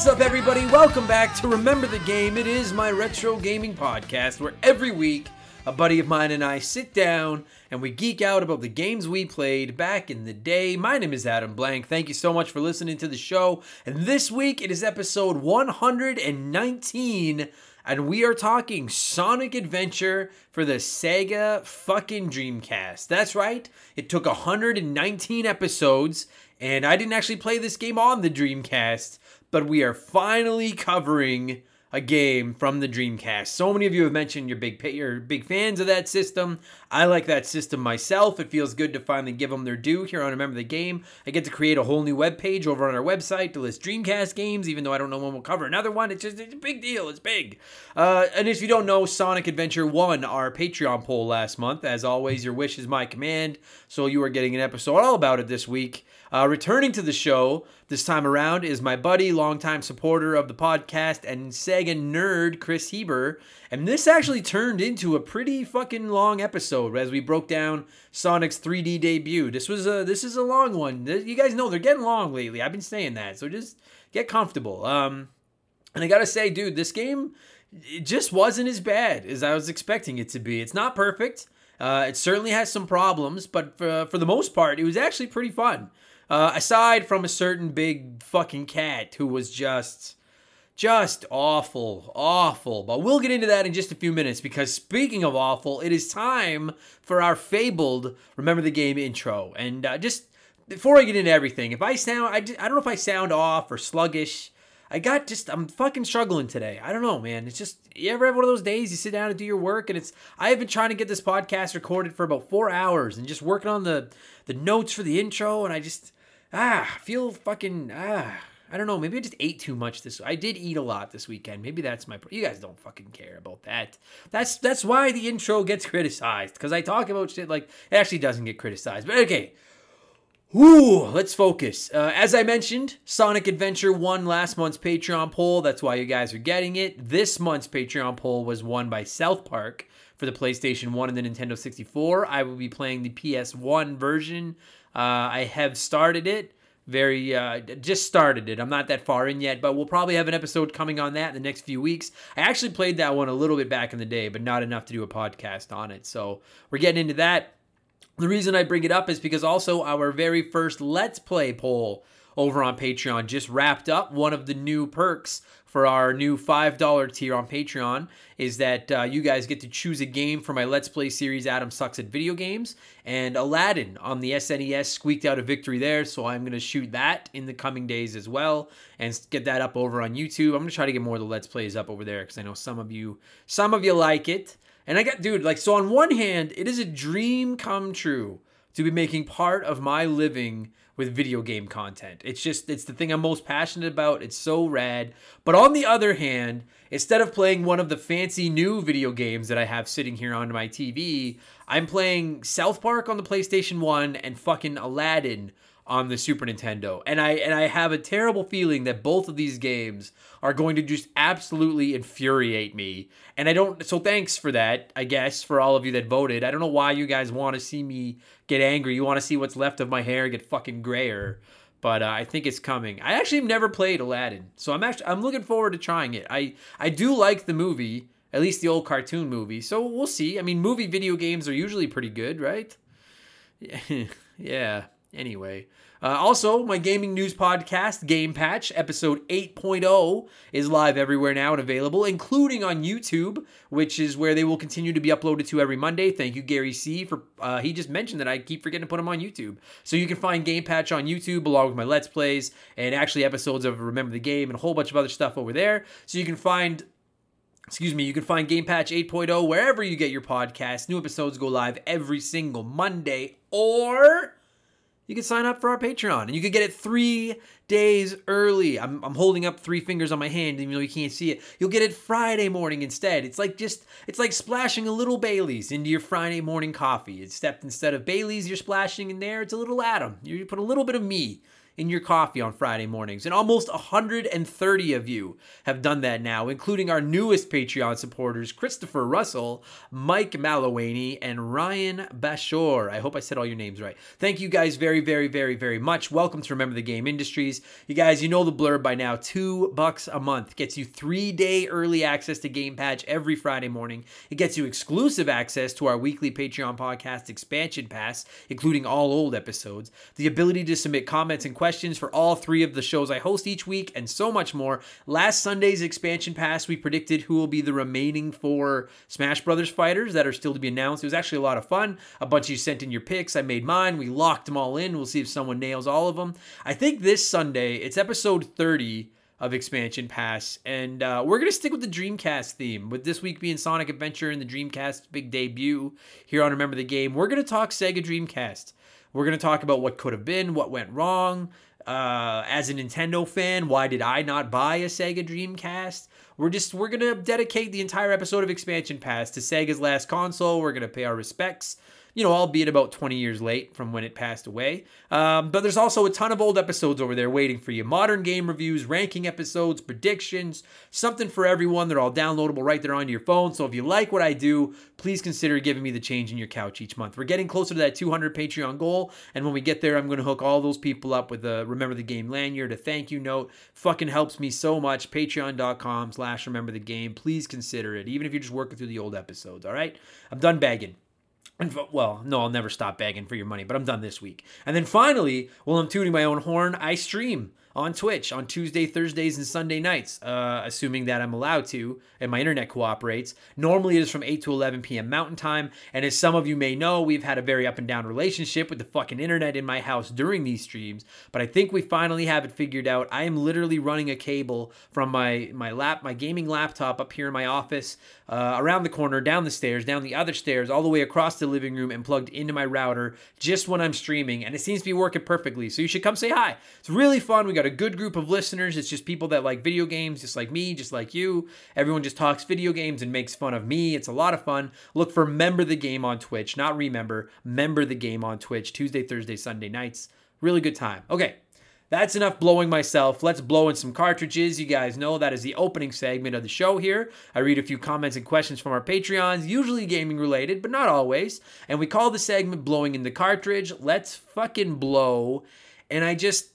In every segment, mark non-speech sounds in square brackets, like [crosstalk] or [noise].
What's up, everybody? Welcome back to Remember the Game. It is my retro gaming podcast where every week a buddy of mine and I sit down and we geek out about the games we played back in the day. My name is Adam Blank. Thank you so much for listening to the show. And this week it is episode 119 and we are talking Sonic Adventure for the Sega fucking Dreamcast. That's right, it took 119 episodes, and I didn't actually play this game on the Dreamcast, but we are finally covering a game from the Dreamcast. So many of you have mentioned you're big you're big fans of that system. I like that system myself. It feels good to finally give them their due here on Remember the Game. I get to create a whole new web page over on our website to list Dreamcast games, even though I don't know when we'll cover another one. It's just it's a big deal. It's big. Uh, and if you don't know, Sonic Adventure won our Patreon poll last month. As always, your wish is my command. So you are getting an episode all about it this week. Uh, returning to the show this time around is my buddy, longtime supporter of the podcast, and Sega nerd, Chris Heber. And this actually turned into a pretty fucking long episode as we broke down Sonic's 3D debut. This was a this is a long one. You guys know they're getting long lately. I've been saying that, so just get comfortable. Um, and I gotta say, dude, this game it just wasn't as bad as I was expecting it to be. It's not perfect. Uh, it certainly has some problems, but for, for the most part, it was actually pretty fun. Uh, aside from a certain big fucking cat who was just just awful, awful. But we'll get into that in just a few minutes because speaking of awful, it is time for our fabled Remember the Game intro. And uh, just before I get into everything, if I sound, I, I don't know if I sound off or sluggish. I got just, I'm fucking struggling today. I don't know, man. It's just, you ever have one of those days you sit down and do your work and it's, I have been trying to get this podcast recorded for about four hours and just working on the, the notes for the intro and I just, ah, feel fucking, ah, I don't know. Maybe I just ate too much this. I did eat a lot this weekend. Maybe that's my. You guys don't fucking care about that. That's that's why the intro gets criticized because I talk about shit like it actually doesn't get criticized. But okay, Whew, let's focus. Uh, as I mentioned, Sonic Adventure won last month's Patreon poll. That's why you guys are getting it. This month's Patreon poll was won by South Park for the PlayStation 1 and the Nintendo 64. I will be playing the PS1 version. Uh, I have started it. Very, uh, just started it. I'm not that far in yet, but we'll probably have an episode coming on that in the next few weeks. I actually played that one a little bit back in the day, but not enough to do a podcast on it. So we're getting into that. The reason I bring it up is because also our very first Let's Play poll over on Patreon just wrapped up. One of the new perks for our new $5 tier on Patreon is that uh, you guys get to choose a game for my Let's Play series, Adam Sucks at Video Games. And Aladdin on the SNES squeaked out a victory there, so I'm going to shoot that in the coming days as well and get that up over on YouTube. I'm going to try to get more of the Let's Plays up over there because I know some of you, some of you like it. And I got, dude, like, so on one hand, it is a dream come true to be making part of my living with video game content. It's just, it's the thing I'm most passionate about. It's so rad. But on the other hand, instead of playing one of the fancy new video games that I have sitting here on my TV, I'm playing South Park on the PlayStation 1 and fucking Aladdin on the Super Nintendo. And I and I have a terrible feeling that both of these games are going to just absolutely infuriate me. And I don't so thanks for that, I guess, for all of you that voted. I don't know why you guys want to see me get angry. You want to see what's left of my hair get fucking grayer. But uh, I think it's coming. I actually never played Aladdin, so I'm actually I'm looking forward to trying it. I I do like the movie, at least the old cartoon movie. So we'll see. I mean, movie video games are usually pretty good, right? [laughs] yeah. Anyway, uh, also, my gaming news podcast, Game Patch, episode 8.0, is live everywhere now and available, including on YouTube, which is where they will continue to be uploaded to every Monday. Thank you, Gary C. For uh, he just mentioned that I keep forgetting to put them on YouTube, so you can find Game Patch on YouTube along with my Let's Plays and actually episodes of Remember the Game and a whole bunch of other stuff over there. So you can find excuse me, you can find Game Patch 8.0 wherever you get your podcasts. New episodes go live every single Monday, or you can sign up for our Patreon and you can get it three days early. I'm, I'm holding up three fingers on my hand, even though you can't see it. You'll get it Friday morning instead. It's like just, it's like splashing a little Bailey's into your Friday morning coffee. Except instead of Bailey's, you're splashing in there, it's a little Adam. You put a little bit of me in your coffee on Friday mornings. And almost 130 of you have done that now, including our newest Patreon supporters, Christopher Russell, Mike Malawany, and Ryan Bashor. I hope I said all your names right. Thank you guys very, very, very, very much. Welcome to Remember the Game Industries. You guys, you know the blurb by now. Two bucks a month gets you three day early access to Game Patch every Friday morning. It gets you exclusive access to our weekly Patreon podcast expansion pass, including all old episodes, the ability to submit comments and questions for all three of the shows I host each week, and so much more. Last Sunday's expansion pass, we predicted who will be the remaining four Smash Brothers fighters that are still to be announced. It was actually a lot of fun. A bunch of you sent in your picks. I made mine. We locked them all in. We'll see if someone nails all of them. I think this Sunday, it's episode 30 of Expansion Pass. And uh, we're to stick with the Dreamcast theme, with this week being Sonic Adventure and the Dreamcast big debut here on Remember the Game. We're to talk Sega Dreamcast. We're going to talk about what could have been, what went wrong. Uh, as a Nintendo fan, why did I not buy a Sega Dreamcast? We're just we're gonna dedicate the entire episode of Expansion Pass to Sega's last console. We're gonna pay our respects you know, albeit about 20 years late from when it passed away. Um, but there's also a ton of old episodes over there waiting for you modern game reviews, ranking episodes, predictions, something for everyone. They're all downloadable right there onto your phone. So if you like what I do, please consider giving me the change in your couch each month. We're getting closer to that 200 Patreon goal. And when we get there, I'm going to hook all those people up with a Remember the Game lanyard, a thank you note. Fucking helps me so much. Patreon.com slash Remember the Game. Please consider it, even if you're just working through the old episodes. All right? I'm done begging. And well, no, I'll never stop begging for your money, but I'm done this week. And then finally, while I'm tooting my own horn, I stream on Twitch on Tuesday, Thursdays, and Sunday nights, uh, assuming that I'm allowed to and my internet cooperates. Normally it is from 8 to 11 p.m. Mountain Time. And as some of you may know, we've had a very up and down relationship with the fucking internet in my house during these streams. But I think we finally have it figured out. I am literally running a cable from my, my lap, my gaming laptop up here in my office, uh, around the corner, down the stairs, down the other stairs, all the way across the living room and plugged into my router just when I'm streaming. And it seems to be working perfectly. So you should come say hi. It's really fun. We got a good group of listeners. It's just people that like video games, just like me, just like you. Everyone just talks video games and makes fun of me. It's a lot of fun. Look for Member the Game on Twitch, not Remember, Member the Game on Twitch, Tuesday, Thursday, Sunday nights. Really good time. Okay. That's enough blowing myself. Let's blow in some cartridges. You guys know that is the opening segment of the show here. I read a few comments and questions from our Patreons, usually gaming related, but not always. And we call the segment Blowing in the Cartridge. Let's fucking blow. And I just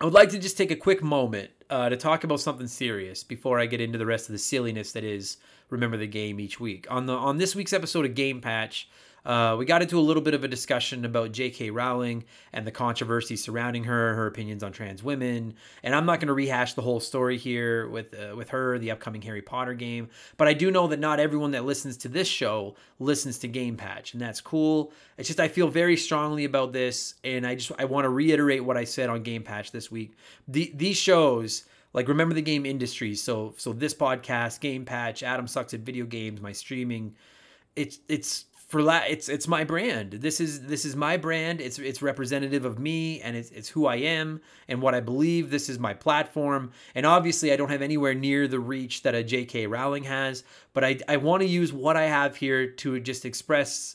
I would like to just take a quick moment uh, to talk about something serious before I get into the rest of the silliness that is remember the game each week. On the on this week's episode of Game Patch, uh, we got into a little bit of a discussion about J.K. Rowling and the controversy surrounding her, her opinions on trans women, and I'm not going to rehash the whole story here with uh, with her, the upcoming Harry Potter game. But I do know that not everyone that listens to this show listens to Game Patch, and that's cool. It's just I feel very strongly about this, and I just I want to reiterate what I said on Game Patch this week. The, these shows like remember the game industry so so this podcast game patch adam sucks at video games my streaming it's it's for la- it's it's my brand. This is this is my brand. It's it's representative of me and it's it's who I am and what I believe. This is my platform. And obviously I don't have anywhere near the reach that a J.K. Rowling has, but I I want to use what I have here to just express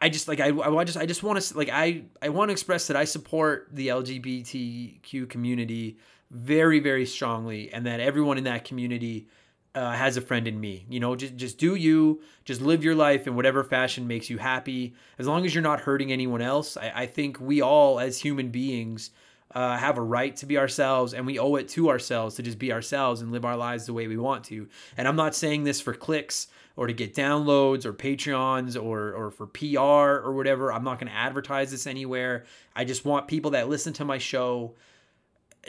I just like I, I just I just want to like I I want to express that I support the LGBTQ community very very strongly and that everyone in that community uh, has a friend in me. You know, just just do you, just live your life in whatever fashion makes you happy. As long as you're not hurting anyone else, I, I think we all, as human beings, uh, have a right to be ourselves, and we owe it to ourselves to just be ourselves and live our lives the way we want to. And I'm not saying this for clicks or to get downloads or Patreons or or for PR or whatever. I'm not going to advertise this anywhere. I just want people that listen to my show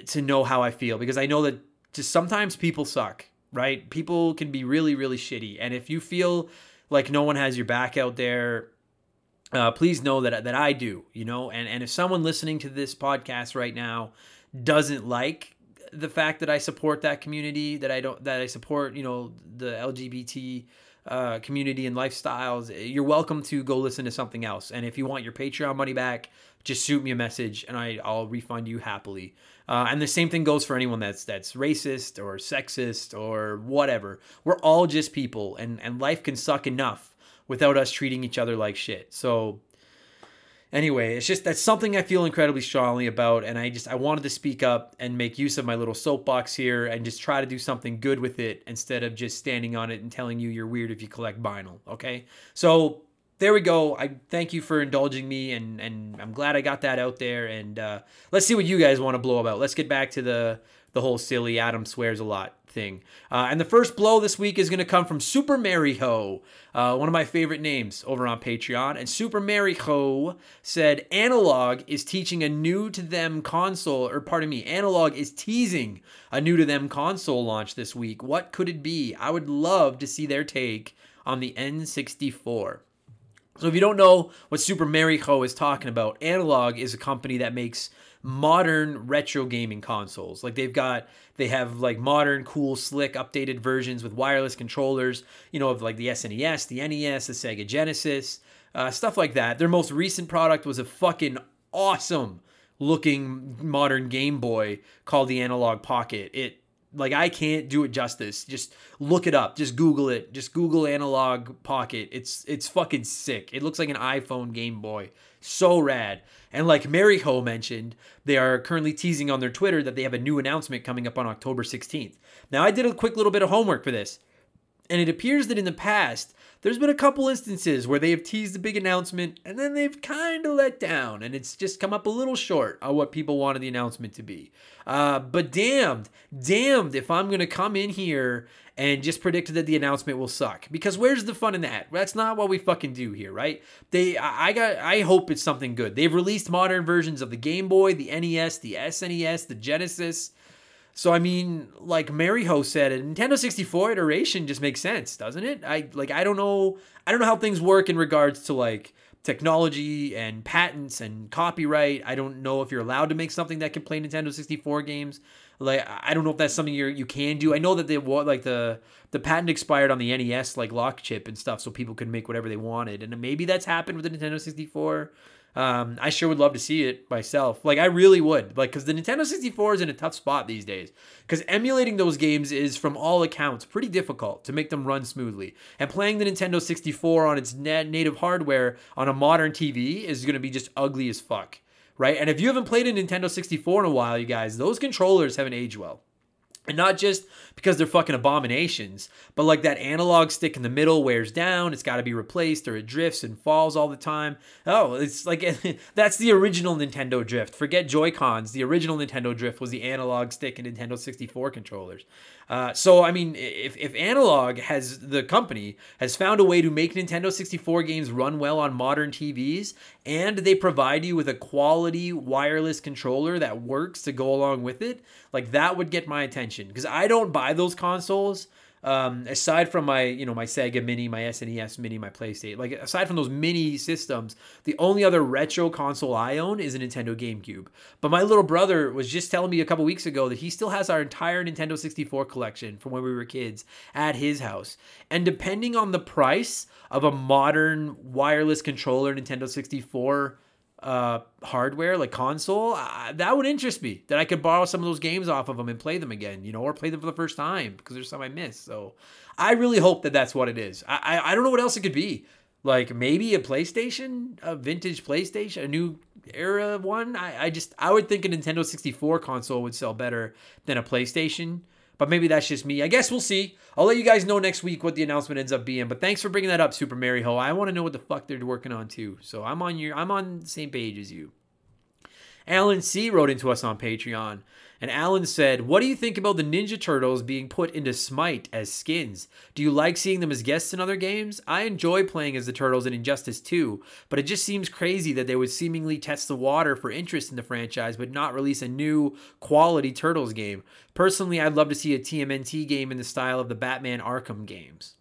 to know how I feel because I know that just sometimes people suck right? People can be really, really shitty. And if you feel like no one has your back out there, uh, please know that that I do, you know. And and if someone listening to this podcast right now doesn't like the fact that I support that community, that I don't, that I support, you know, the LGBT uh, community and lifestyles, you're welcome to go listen to something else. And if you want your Patreon money back, just shoot me a message and I, I'll refund you happily. Uh, and the same thing goes for anyone that's that's racist or sexist or whatever. We're all just people, and and life can suck enough without us treating each other like shit. So anyway, it's just that's something I feel incredibly strongly about, and I just I wanted to speak up and make use of my little soapbox here and just try to do something good with it instead of just standing on it and telling you you're weird if you collect vinyl. Okay, so there we go. I thank you for indulging me, and and I'm glad I got that out there. And uh, let's see what you guys want to blow about. Let's get back to the the whole silly Adam swears a lot thing. Uh, and the first blow this week is going to come from Super Mary Ho, uh, one of my favorite names over on Patreon. And Super Mary Ho said, Analog is teaching a new to them console, or pardon me, Analog is teasing a new to them console launch this week. What could it be? I would love to see their take on the N64. So if you don't know what Super Mary Ho is talking about, Analog is a company that makes modern retro gaming consoles. Like they've got they have like modern, cool, slick, updated versions with wireless controllers, you know, of like the SNES, the NES, the Sega Genesis, uh, stuff like that. Their most recent product was a fucking awesome looking modern Game Boy called the Analog Pocket. It like I can't do it justice. Just look it up. Just Google it. Just Google Analog Pocket. It's it's fucking sick. It looks like an iPhone Game Boy. So rad. And like Mary Ho mentioned, they are currently teasing on their Twitter that they have a new announcement coming up on October 16th. Now I did a quick little bit of homework for this. And it appears that in the past, there's been a couple instances where they have teased a big announcement and then they've kind of let down and it's just come up a little short of what people wanted the announcement to be. Uh, but damned, damned if I'm going to come in here and just predict that the announcement will suck because where's the fun in that? That's not what we fucking do here, right? They, I got, I hope it's something good. They've released modern versions of the Game Boy, the NES, the SNES, the Genesis. So I mean, like Mary Ho said, a Nintendo 64 iteration just makes sense, doesn't it? I like I don't know I don't know how things work in regards to like technology and patents and copyright. I don't know if you're allowed to make something that can play Nintendo 64 games. Like I don't know if that's something you you can do. I know that they like the the patent expired on the NES like lock chip and stuff, so people could make whatever they wanted. And maybe that's happened with the Nintendo 64. Um, I sure would love to see it myself. Like I really would. Like because the Nintendo 64 is in a tough spot these days. Because emulating those games is, from all accounts, pretty difficult to make them run smoothly. And playing the Nintendo 64 on its native hardware on a modern TV is going to be just ugly as fuck, right? And if you haven't played a Nintendo 64 in a while, you guys, those controllers haven't aged well. And not just because they're fucking abominations, but like that analog stick in the middle wears down, it's got to be replaced or it drifts and falls all the time. Oh, it's like [laughs] that's the original Nintendo drift. Forget Joy-Cons. The original Nintendo drift was the analog stick in Nintendo 64 controllers. Uh, so I mean, if if Analog has the company has found a way to make Nintendo 64 games run well on modern TVs, and they provide you with a quality wireless controller that works to go along with it, like that would get my attention because I don't buy those consoles um, aside from my you know my Sega Mini, my SNES Mini, my PlayStation, like aside from those mini systems, the only other retro console I own is a Nintendo GameCube. But my little brother was just telling me a couple weeks ago that he still has our entire Nintendo 64 collection from when we were kids at his house. And depending on the price of a modern wireless controller Nintendo 64 uh, hardware, like console, that would interest me. That I could borrow some of those games off of them and play them again, you know, or play them for the first time because there's some I missed. So I really hope that that's what it is. I, I, I don't know what else it could be. Like maybe a PlayStation, a vintage PlayStation, a new era one. I, I just I would think a Nintendo 64 console would sell better than a PlayStation. But maybe that's just me. I guess we'll see. I'll let you guys know next week what the announcement ends up being. But thanks for bringing that up, Super Mary Ho. I want to know what the fuck they're working on too. So I'm on your I'm on the same page as you. Alan C wrote into us on Patreon. And Alan said, What do you think about the Ninja Turtles being put into Smite as skins? Do you like seeing them as guests in other games? I enjoy playing as the Turtles in Injustice 2, but it just seems crazy that they would seemingly test the water for interest in the franchise but not release a new quality Turtles game. Personally, I'd love to see a TMNT game in the style of the Batman Arkham games.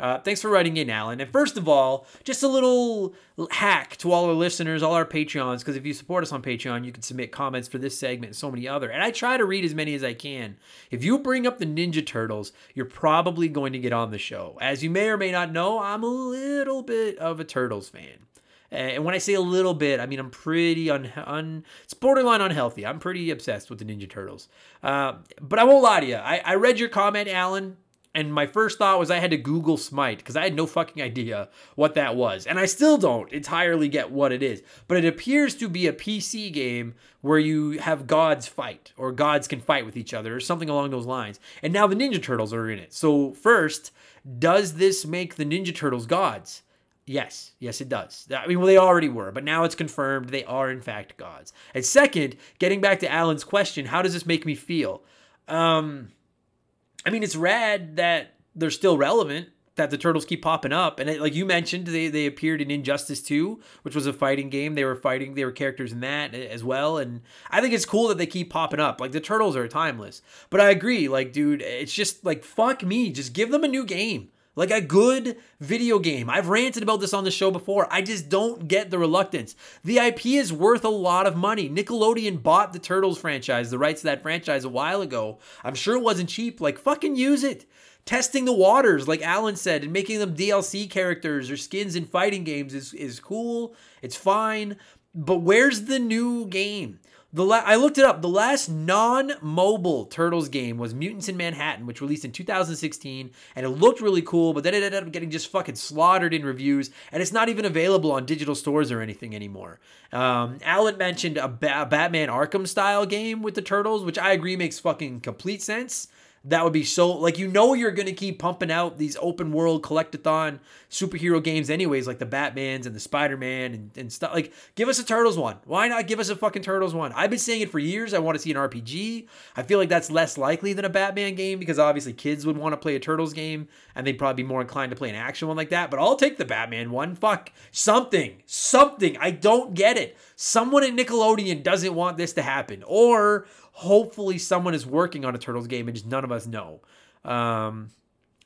Uh, thanks for writing in, Alan. And first of all, just a little hack to all our listeners, all our Patreons, because if you support us on Patreon, you can submit comments for this segment and so many other. And I try to read as many as I can. If you bring up the Ninja Turtles, you're probably going to get on the show. As you may or may not know, I'm a little bit of a Turtles fan. And when I say a little bit, I mean I'm pretty un, un it's borderline unhealthy. I'm pretty obsessed with the Ninja Turtles. Uh, but I won't lie to you. I, I read your comment, Alan, And my first thought was I had to Google Smite because I had no fucking idea what that was. And I still don't entirely get what it is. But it appears to be a PC game where you have gods fight or gods can fight with each other or something along those lines. And now the Ninja Turtles are in it. So, first, does this make the Ninja Turtles gods? Yes, yes, it does. I mean, well, they already were, but now it's confirmed they are in fact gods. And second, getting back to Alan's question, how does this make me feel? Um, I mean, it's rad that they're still relevant, that the turtles keep popping up, and it, like you mentioned, they they appeared in Injustice 2, which was a fighting game. They were fighting, they were characters in that as well, and I think it's cool that they keep popping up. Like the turtles are timeless, but I agree, like dude, it's just like fuck me, just give them a new game like a good video game. I've ranted about this on the show before. I just don't get the reluctance. The IP is worth a lot of money. Nickelodeon bought the Turtles franchise, the rights to that franchise a while ago. I'm sure it wasn't cheap. Like, fucking use it. Testing the waters, like Alan said, and making them DLC characters or skins in fighting games is, is cool. It's fine. But where's the new game? The la- I looked it up. The last non-mobile Turtles game was Mutants in Manhattan, which released in 2016, and it looked really cool. But then it ended up getting just fucking slaughtered in reviews, and it's not even available on digital stores or anything anymore. Um, Alan mentioned a, ba- Batman Arkham style game with the Turtles, which I agree makes fucking complete sense that would be so like you know you're gonna keep pumping out these open world collectathon superhero games anyways like the batmans and the spider-man and, and stuff like give us a turtles one. Why not give us a fucking turtles one? I've been saying it for years i want to see an rpg i feel like that's less likely than a batman game because obviously kids would want to play a turtles game and they'd probably be more inclined to play an action one like that but i'll take the batman one. Fuck something something. I don't get it someone at nickelodeon doesn't want this to happen or hopefully someone is working on a Turtles game and just none of us know. Um,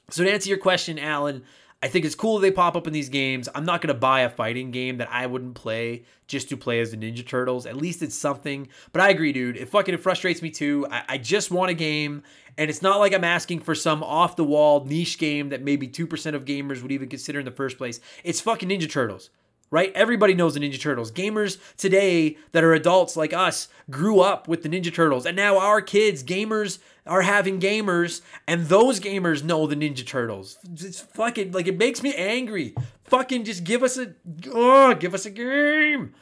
so to answer your question, Alan, I think it's cool they pop up in these games. I'm not to buy a fighting game that I wouldn't play just to play as the Ninja Turtles. At least it's something. But I agree, dude. It fucking it frustrates me too. I, I just want a game, and it's not like I'm asking for some off the wall niche game that maybe 2% of gamers would even consider in the first place. It's fucking Ninja Turtles right? Everybody knows the Ninja Turtles. Gamers today that are adults like us grew up with the Ninja Turtles. And now our kids, gamers, are having gamers, and those gamers know the Ninja Turtles. It's fucking like it makes me angry. Fucking just give us a oh, give us a game.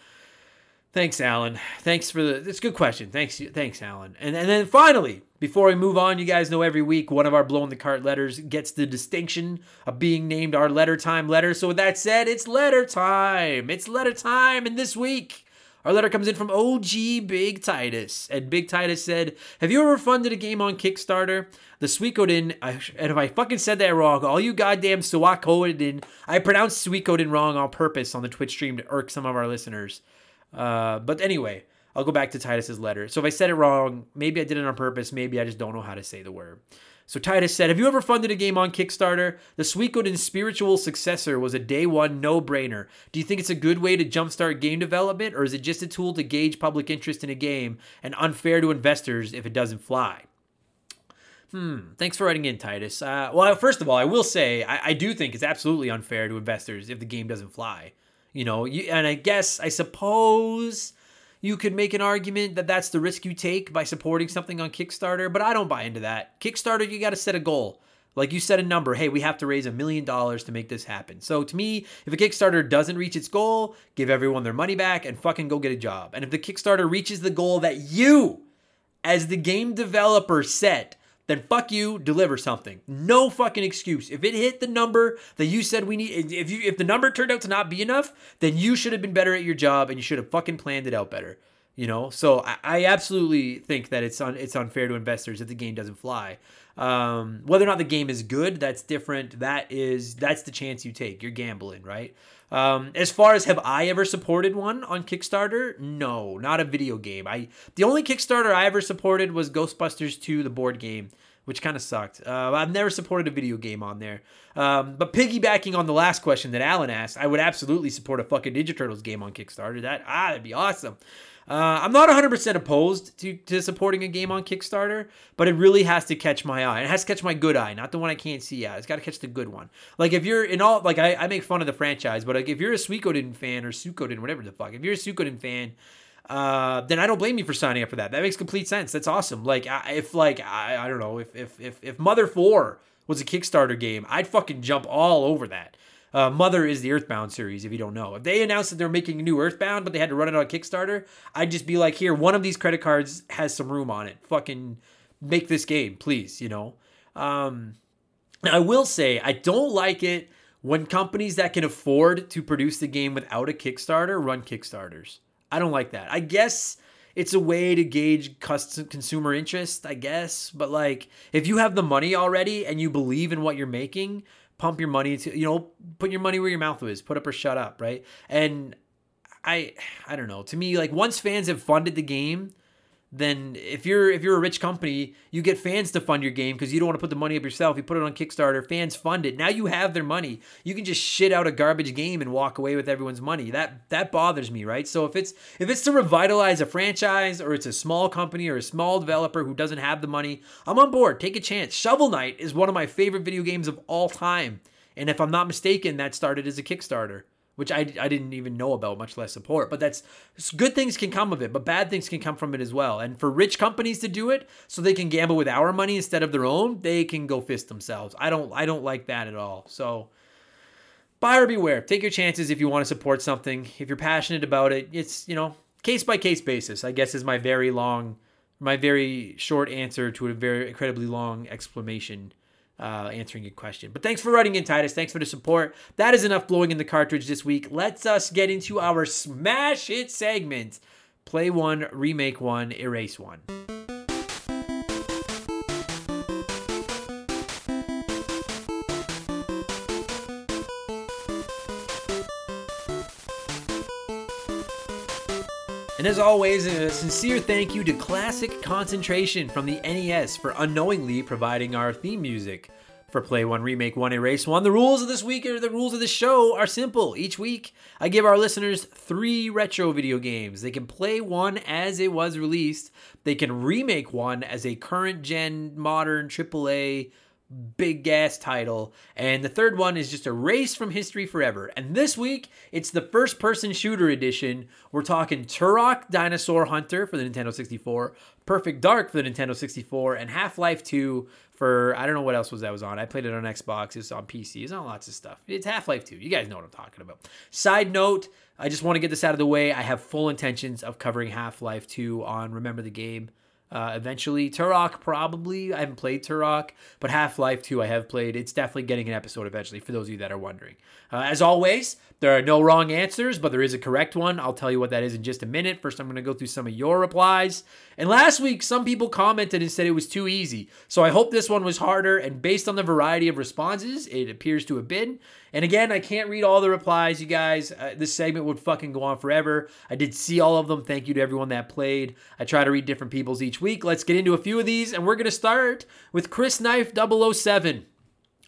Thanks, Alan. Thanks for the. It's a good question. Thanks, thanks, Alan. And and then finally, before we move on, you guys know every week one of our blowing the cart letters gets the distinction of being named our letter time letter. So with that said, it's letter time. It's letter time, and this week. Our letter comes in from OG Big Titus. And Big Titus said, Have you ever funded a game on Kickstarter? The Suikoden, and if I fucking said that wrong, all you goddamn Suikoden, I pronounced Suikoden wrong on purpose on the Twitch stream to irk some of our listeners. Uh, but anyway, I'll go back to Titus's letter. So if I said it wrong, maybe I did it on purpose. Maybe I just don't know how to say the word. So Titus said, "Have you ever funded a game on Kickstarter? The Suikoden's spiritual successor was a day one no-brainer. Do you think it's a good way to jumpstart game development, or is it just a tool to gauge public interest in a game and unfair to investors if it doesn't fly?" Hmm. Thanks for writing in, Titus. Uh, well, first of all, I will say I, I do think it's absolutely unfair to investors if the game doesn't fly. You know, you, and I guess, I suppose you could make an argument that that's the risk you take by supporting something on Kickstarter, but I don't buy into that. Kickstarter, you got to set a goal. Like you set a number, hey, we have to raise a million dollars to make this happen. So to me, if a Kickstarter doesn't reach its goal, give everyone their money back and fucking go get a job. And if the Kickstarter reaches the goal that you, as the game developer, set, then fuck you, deliver something. No fucking excuse. If it hit the number that you said we need, if you if the number turned out to not be enough, then you should have been better at your job and you should have fucking planned it out better. You know, so I, I absolutely think that it's un, it's unfair to investors if the game doesn't fly. Um, whether or not the game is good, that's different. That is that's the chance you take. You're gambling, right? Um, as far as have I ever supported one on Kickstarter? No, not a video game. I the only Kickstarter I ever supported was Ghostbusters 2, the board game, which kind of sucked. Uh, I've never supported a video game on there. Um, but piggybacking on the last question that Alan asked, I would absolutely support a fucking Ninja Turtles game on Kickstarter. That ah, that'd be awesome. Uh, I'm not 100% opposed to, to supporting a game on Kickstarter, but it really has to catch my eye. It has to catch my good eye, not the one I can't see at. It's got to catch the good one. Like if you're in all, like I, I make fun of the franchise, but like if you're a Suikoden fan or Suikoden, whatever the fuck, if you're a Suikoden fan, uh, then I don't blame you for signing up for that. That makes complete sense. That's awesome. Like if like I, I don't know if if if if Mother Four was a Kickstarter game, I'd fucking jump all over that. Uh, Mother is the Earthbound series, if you don't know. If they announced that they're making a new Earthbound, but they had to run it on Kickstarter, I'd just be like, here, one of these credit cards has some room on it. Fucking make this game, please, you know? Um, I will say, I don't like it when companies that can afford to produce the game without a Kickstarter run Kickstarters. I don't like that. I guess it's a way to gauge custom consumer interest, I guess. But like, if you have the money already and you believe in what you're making, pump your money to you know put your money where your mouth is. Put up or shut up, right? And I I don't know. To me, like once fans have funded the game, then if you're if you're a rich company, you get fans to fund your game because you don't want to put the money up yourself. You put it on Kickstarter, fans fund it. Now you have their money. You can just shit out a garbage game and walk away with everyone's money. That that bothers me, right? So if it's if it's to revitalize a franchise or it's a small company or a small developer who doesn't have the money, I'm on board. Take a chance. Shovel Knight is one of my favorite video games of all time. And if I'm not mistaken, that started as a Kickstarter which I, I didn't even know about, much less support. But that's good things can come of it, but bad things can come from it as well. And for rich companies to do it so they can gamble with our money instead of their own, they can go fist themselves. I don't I don't like that at all. So buyer beware. Take your chances if you want to support something. If you're passionate about it, it's you know case by case basis. I guess is my very long, my very short answer to a very incredibly long explanation uh, answering your question. But thanks for writing in, Titus. Thanks for the support. That is enough blowing in the cartridge this week. Let's us get into our smash it segment. Play one, remake one, erase one. And as always, a sincere thank you to Classic Concentration from the NES for unknowingly providing our theme music. For Play One, Remake One, Erase One, the rules of this week or the rules of this show are simple. Each week, I give our listeners three retro video games. They can play one as it was released, they can remake one as a current gen, modern, AAA big gas title. And the third one is just a race from history forever. And this week, it's the first person shooter edition. We're talking Turok Dinosaur Hunter for the Nintendo 64, Perfect Dark for the Nintendo 64, and Half Life 2 for I don't know what else was that was on. I played it on Xbox, it's on PC, it's on lots of stuff. It's Half Life 2. You guys know what I'm talking about. Side note, I just want to get this out of the way. I have full intentions of covering Half Life 2 on Remember the Game uh, eventually. Turok, probably. I haven't played Turok, but Half Life 2 I have played. It's definitely getting an episode eventually, for those of you that are wondering. Uh, as always, there are no wrong answers, but there is a correct one. I'll tell you what that is in just a minute. First, I'm going to go through some of your replies. And last week, some people commented and said it was too easy. So I hope this one was harder. And based on the variety of responses, it appears to have been. And again, I can't read all the replies, you guys. Uh, this segment would fucking go on forever. I did see all of them. Thank you to everyone that played. I try to read different people's each week. Let's get into a few of these. And we're going to start with Chris Knife 007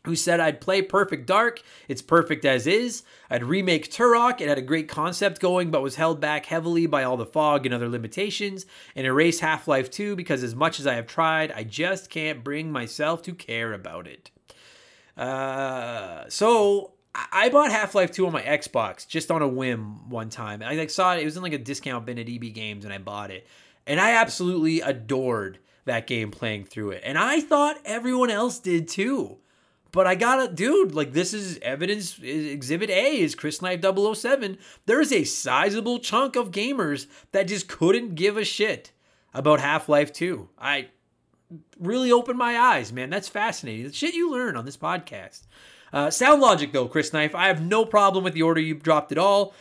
who said I'd play Perfect Dark. It's perfect as is. I'd remake Turok. It had a great concept going, but was held back heavily by all the fog and other limitations. And erase Half Life 2 because, as much as I have tried, I just can't bring myself to care about it. Uh, so I bought Half Life 2 on my Xbox just on a whim one time. I like saw it, it was in like a discount bin at EB Games, and I bought it. And I absolutely adored that game playing through it. And I thought everyone else did too. But I gotta, dude, like this is evidence. Exhibit A is Chris Knife 007. There is a sizable chunk of gamers that just couldn't give a shit about Half Life 2. I really opened my eyes, man. That's fascinating. The shit you learn on this podcast. Uh, sound logic, though, Chris Knife. I have no problem with the order you dropped it all.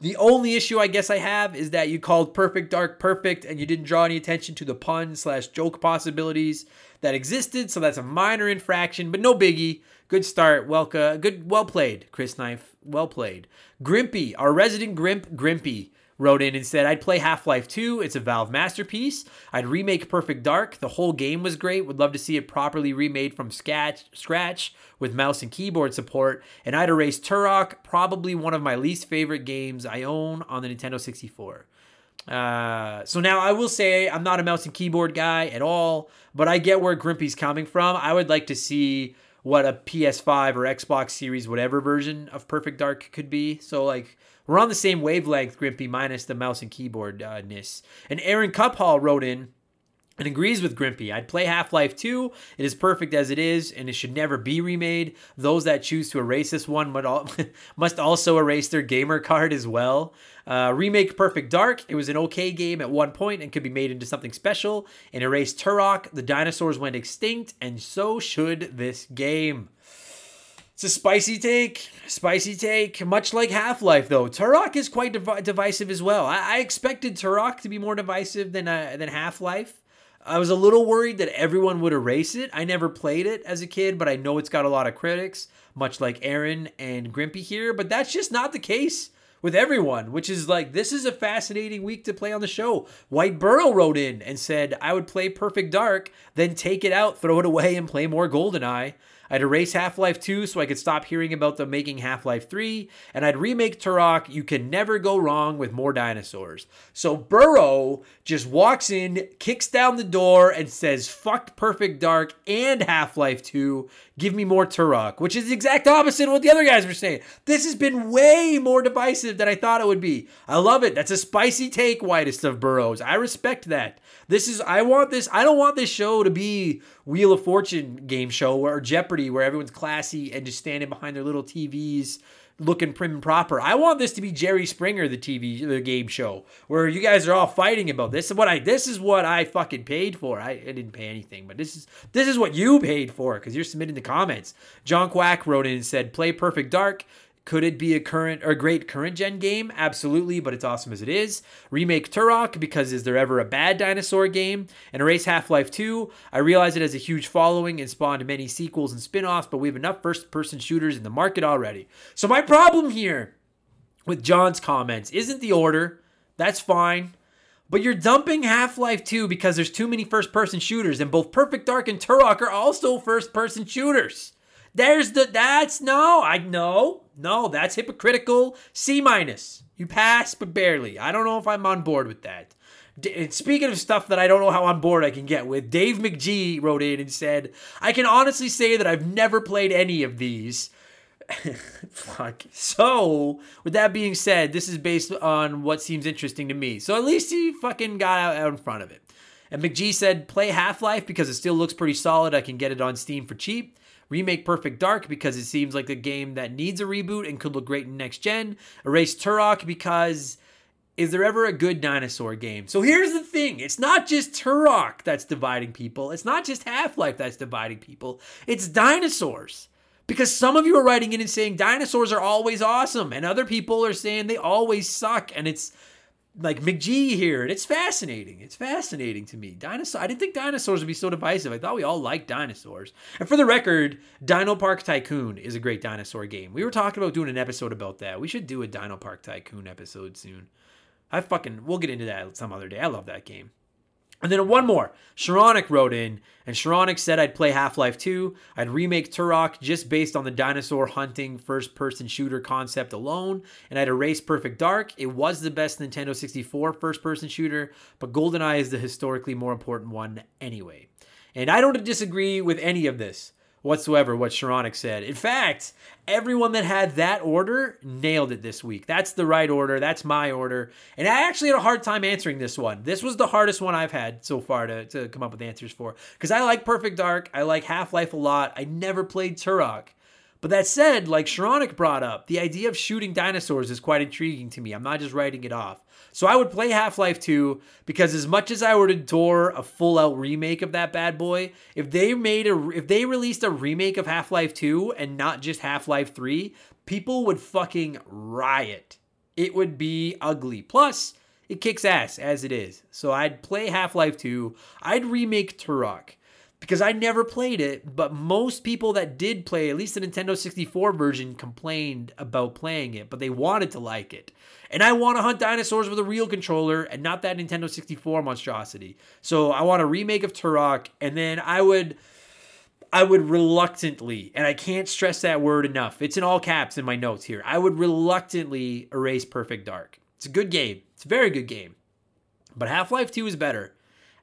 The only issue I guess I have is that you called Perfect Dark perfect and you didn't draw any attention to the pun slash joke possibilities that existed. So that's a minor infraction, but no biggie. Good start. Welka, uh, good, well played, Chris Knife. Well played. Grimpy, our resident Grimp, Grimpy wrote in and said, I'd play Half Life 2. It's a Valve masterpiece. I'd remake Perfect Dark. The whole game was great. Would love to see it properly remade from scratch, scratch with mouse and keyboard support. And I'd erase Turok, probably one of my least favorite games I own on the Nintendo 64. Uh, so now I will say I'm not a mouse and keyboard guy at all, but I get where Grimpy's coming from. I would like to see what a PS5 or Xbox Series whatever version of Perfect Dark could be. So like we're on the same wavelength, Grimpy, minus the mouse and keyboard uh, ness. And Aaron Cuphall wrote in and agrees with Grimpy. I'd play Half Life 2. It is perfect as it is, and it should never be remade. Those that choose to erase this one [laughs] must also erase their gamer card as well. Uh, remake Perfect Dark. It was an okay game at one point and could be made into something special. And erase Turok. The dinosaurs went extinct, and so should this game. It's a spicy take, spicy take. Much like Half Life, though, Turok is quite div- divisive as well. I-, I expected Turok to be more divisive than uh, than Half Life. I was a little worried that everyone would erase it. I never played it as a kid, but I know it's got a lot of critics, much like Aaron and Grimpy here. But that's just not the case with everyone, which is like, this is a fascinating week to play on the show. White Burrow wrote in and said, I would play Perfect Dark, then take it out, throw it away, and play more GoldenEye. I'd erase Half Life 2 so I could stop hearing about them making Half Life 3, and I'd remake Turok. You can never go wrong with more dinosaurs. So Burrow just walks in, kicks down the door, and says, Fuck Perfect Dark and Half Life 2. Give me more Turok, which is the exact opposite of what the other guys were saying. This has been way more divisive than I thought it would be. I love it. That's a spicy take, whitest of Burrows. I respect that. This is I want this. I don't want this show to be Wheel of Fortune game show or Jeopardy where everyone's classy and just standing behind their little TVs looking prim and proper. I want this to be Jerry Springer, the TV, the game show, where you guys are all fighting about this. Is what I this is what I fucking paid for. I, I didn't pay anything, but this is this is what you paid for because you're submitting the comments. John Quack wrote in and said, "Play Perfect Dark." Could it be a current or great current gen game? Absolutely, but it's awesome as it is. Remake Turok because is there ever a bad dinosaur game? And erase Half-Life 2. I realize it has a huge following and spawned many sequels and spin-offs, but we have enough first-person shooters in the market already. So my problem here with John's comments isn't the order. That's fine. But you're dumping Half Life 2 because there's too many first person shooters, and both Perfect Dark and Turok are also first person shooters. There's the that's no, I know. No, that's hypocritical. C minus. You pass, but barely. I don't know if I'm on board with that. D- speaking of stuff that I don't know how on board I can get with, Dave McGee wrote in and said, I can honestly say that I've never played any of these. [laughs] Fuck. So, with that being said, this is based on what seems interesting to me. So at least he fucking got out, out in front of it. And McGee said, play Half Life because it still looks pretty solid. I can get it on Steam for cheap. Remake Perfect Dark because it seems like a game that needs a reboot and could look great in next gen. Erase Turok because is there ever a good dinosaur game? So here's the thing it's not just Turok that's dividing people, it's not just Half Life that's dividing people, it's dinosaurs. Because some of you are writing in and saying dinosaurs are always awesome, and other people are saying they always suck, and it's like McGee here, and it's fascinating. It's fascinating to me. Dinosaur. I didn't think dinosaurs would be so divisive. I thought we all liked dinosaurs. And for the record, Dino Park Tycoon is a great dinosaur game. We were talking about doing an episode about that. We should do a Dino Park Tycoon episode soon. I fucking we'll get into that some other day. I love that game. And then one more. Sharonic wrote in, and Sharonic said I'd play Half Life 2. I'd remake Turok just based on the dinosaur hunting first person shooter concept alone, and I'd erase Perfect Dark. It was the best Nintendo 64 first person shooter, but GoldenEye is the historically more important one anyway. And I don't disagree with any of this whatsoever what Sharonic said. In fact, everyone that had that order nailed it this week. That's the right order. That's my order. And I actually had a hard time answering this one. This was the hardest one I've had so far to, to come up with answers for. Because I like Perfect Dark. I like Half Life a lot. I never played Turok. But that said, like Sharonic brought up, the idea of shooting dinosaurs is quite intriguing to me. I'm not just writing it off. So I would play Half Life 2 because as much as I would adore a full out remake of that bad boy, if they made a if they released a remake of Half Life 2 and not just Half Life 3, people would fucking riot. It would be ugly. Plus, it kicks ass as it is. So I'd play Half Life 2. I'd remake Turok because I never played it, but most people that did play, at least the Nintendo 64 version, complained about playing it, but they wanted to like it. And I want to hunt dinosaurs with a real controller and not that Nintendo 64 monstrosity. So I want a remake of Turok, and then I would. I would reluctantly, and I can't stress that word enough. It's in all caps in my notes here. I would reluctantly erase Perfect Dark. It's a good game. It's a very good game. But Half Life 2 is better.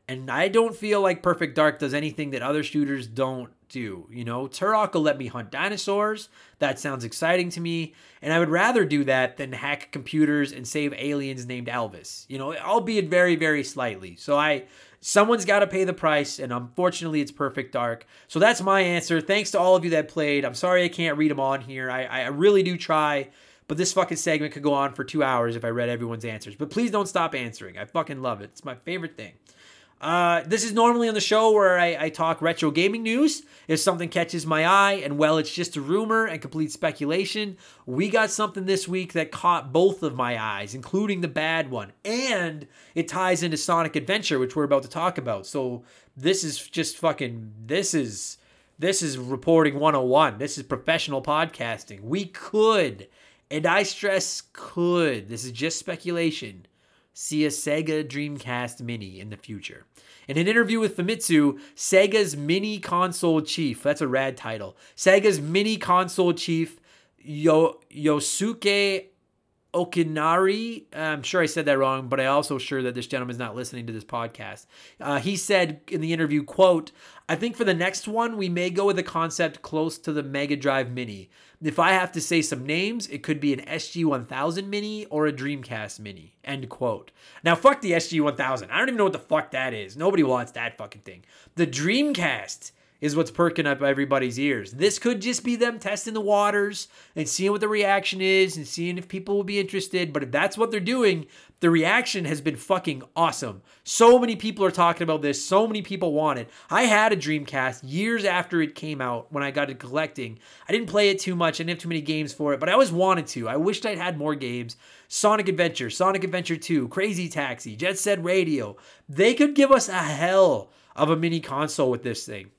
And I don't feel like Perfect Dark does anything that other shooters don't do. You know, Turok will let me hunt dinosaurs. That sounds exciting to me. And I would rather do that than hack computers and save aliens named Elvis. You know, albeit very, very slightly. So I Someone's got to pay the price, and unfortunately, it's Perfect Dark. So that's my answer. Thanks to all of you that played. I'm sorry I can't read them on here. I, I really do try, but this fucking segment could go on for two hours if I read everyone's answers. But please don't stop answering. I fucking love it. It's my favorite thing. Uh, this is normally on the show where I, I, talk retro gaming news. If something catches my eye, and well, it's just a rumor and complete speculation, we got something this week that caught both of my eyes, including the bad one. And it ties into Sonic Adventure, which we're about to talk about. So this is just fucking, this is. This is reporting 101. This is professional podcasting. We could, and I stress could, this is just speculation see a Sega Dreamcast Mini in the future. In an interview with Famitsu, Sega's mini console chief, that's a rad title, Sega's mini console chief, Yo- Yosuke Okinari. I'm sure I said that wrong, but I also sure that this gentleman's not listening to this podcast. Uh, he said in the interview, "quote I think for the next one we may go with a concept close to the Mega Drive Mini. If I have to say some names, it could be an SG1000 Mini or a Dreamcast Mini. End quote. Now, fuck the SG1000. I don't even know what the fuck that is. Nobody wants that fucking thing. The Dreamcast is what's perking up everybody's ears. This could just be them testing the waters and seeing what the reaction is and seeing if people will be interested. But if that's what they're doing, the reaction has been fucking awesome. So many people are talking about this. So many people want it. I had a Dreamcast years after it came out when I got it collecting. I didn't play it too much. I didn't have too many games for it, but I always wanted to. I wished I'd had more games. Sonic Adventure, Sonic Adventure 2, Crazy Taxi, Jet Set Radio. They could give us a hell of a mini console with this thing.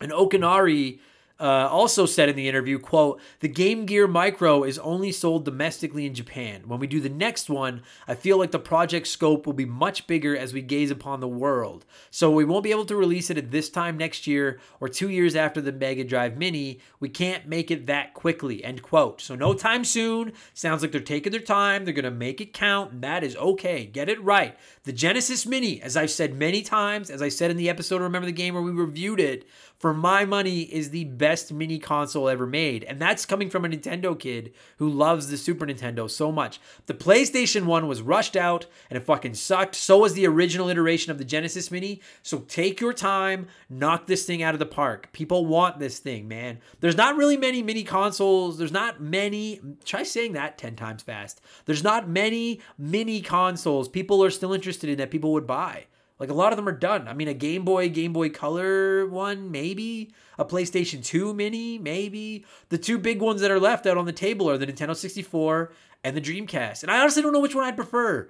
And Okinari uh, also said in the interview, quote, the Game Gear Micro is only sold domestically in Japan. When we do the next one, I feel like the project scope will be much bigger as we gaze upon the world. So we won't be able to release it at this time next year or two years after the Mega Drive Mini. We can't make it that quickly, end quote. So no time soon. Sounds like they're taking their time. They're going to make it count, and that is okay. Get it right. The Genesis Mini, as I've said many times, as I said in the episode, remember the game where we reviewed it, for my money, is the best mini console ever made. And that's coming from a Nintendo kid who loves the Super Nintendo so much. The PlayStation 1 was rushed out and it fucking sucked. So was the original iteration of the Genesis Mini. So take your time, knock this thing out of the park. People want this thing, man. There's not really many mini consoles. There's not many, try saying that 10 times fast. There's not many mini consoles people are still interested in that people would buy. Like a lot of them are done. I mean, a Game Boy, Game Boy Color one, maybe. A PlayStation 2 Mini, maybe. The two big ones that are left out on the table are the Nintendo 64 and the Dreamcast. And I honestly don't know which one I'd prefer.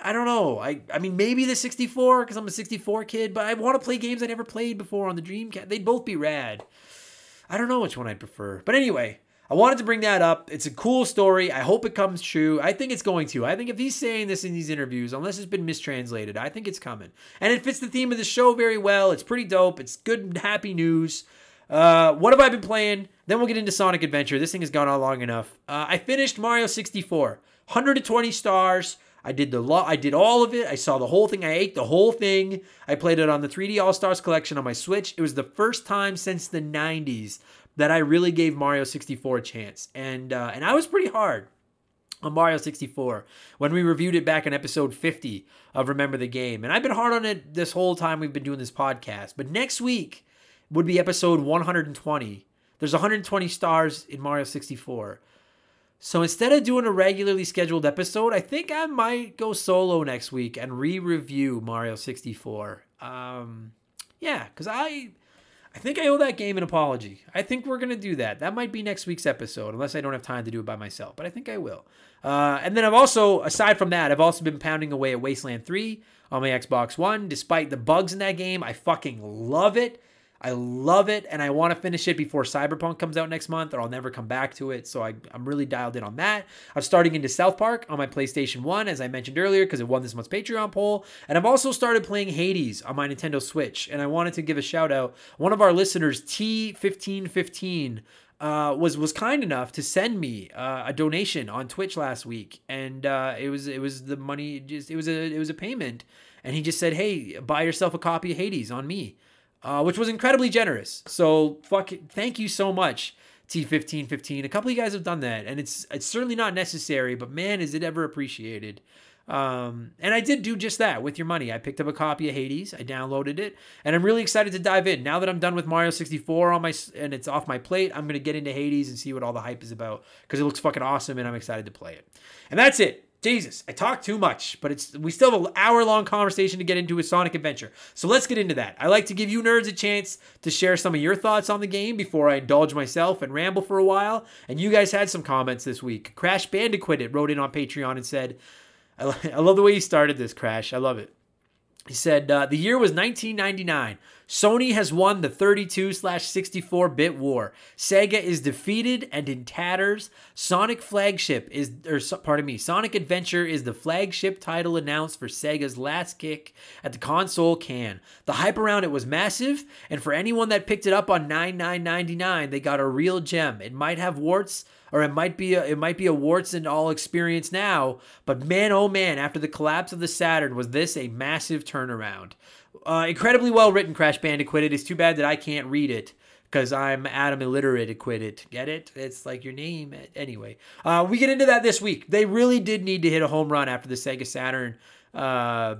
I don't know. I I mean, maybe the 64 because I'm a 64 kid, but I want to play games I never played before on the Dreamcast. They'd both be rad. I don't know which one I'd prefer. But anyway, I wanted to bring that up. It's a cool story. I hope it comes true. I think it's going to. I think if he's saying this in these interviews, unless it's been mistranslated, I think it's coming. And it fits the theme of the show very well. It's pretty dope. It's good, happy news. Uh, what have I been playing? Then we'll get into Sonic Adventure. This thing has gone on long enough. Uh, I finished Mario 64, 120 stars. I did the lo- I did all of it. I saw the whole thing. I ate the whole thing. I played it on the 3D All Stars collection on my Switch. It was the first time since the 90s that I really gave Mario 64 a chance, and uh, and I was pretty hard on Mario 64 when we reviewed it back in episode 50 of Remember the Game, and I've been hard on it this whole time we've been doing this podcast. But next week would be episode 120. There's 120 stars in Mario 64. So instead of doing a regularly scheduled episode, I think I might go solo next week and re-review Mario 64. Um, yeah, because I I think I owe that game an apology. I think we're going to do that. That might be next week's episode, unless I don't have time to do it by myself, but I think I will. Uh, and then I've also, aside from that, I've also been pounding away at Wasteland 3 on my Xbox One. Despite the bugs in that game, I fucking love it. I love it and I want to finish it before Cyberpunk comes out next month or I'll never come back to it. So I, am really dialed in on that. I'm starting into South Park on my PlayStation 1, as I mentioned earlier, because it won this month's Patreon poll. And I've also started playing Hades on my Nintendo Switch. And I wanted to give a shout out. One of our listeners, T1515, uh, was was kind enough to send me uh, a donation on Twitch last week, and uh, it was it was the money just it was a it was a payment, and he just said, "Hey, buy yourself a copy of Hades on me." Uh, which was incredibly generous. So fuck, it. thank you so much, T1515. A couple of you guys have done that, and it's it's certainly not necessary, but man, is it ever appreciated. Um, and I did do just that with your money. I picked up a copy of Hades, I downloaded it, and I'm really excited to dive in. Now that I'm done with Mario 64 on my and it's off my plate, I'm gonna get into Hades and see what all the hype is about because it looks fucking awesome, and I'm excited to play it. And that's it. Jesus, I talk too much, but it's we still have an hour long conversation to get into with Sonic Adventure. So let's get into that. I like to give you nerds a chance to share some of your thoughts on the game before I indulge myself and ramble for a while. And you guys had some comments this week. Crash Bandicoot wrote in on Patreon and said, [laughs] I love the way you started this, Crash. I love it. He said, uh, the year was 1999. Sony has won the 32 slash 64 bit war. Sega is defeated and in tatters. Sonic flagship is, or pardon me, Sonic Adventure is the flagship title announced for Sega's last kick at the console can. The hype around it was massive, and for anyone that picked it up on 99.99, they got a real gem. It might have warts or it might be a, it might be a warts and all experience now. But man, oh man, after the collapse of the Saturn, was this a massive turnaround? Uh, incredibly well written, Crash Bandicoot. It is too bad that I can't read it because I'm Adam illiterate. Acquit it. Get it? It's like your name. Anyway, uh, we get into that this week. They really did need to hit a home run after the Sega Saturn. Uh,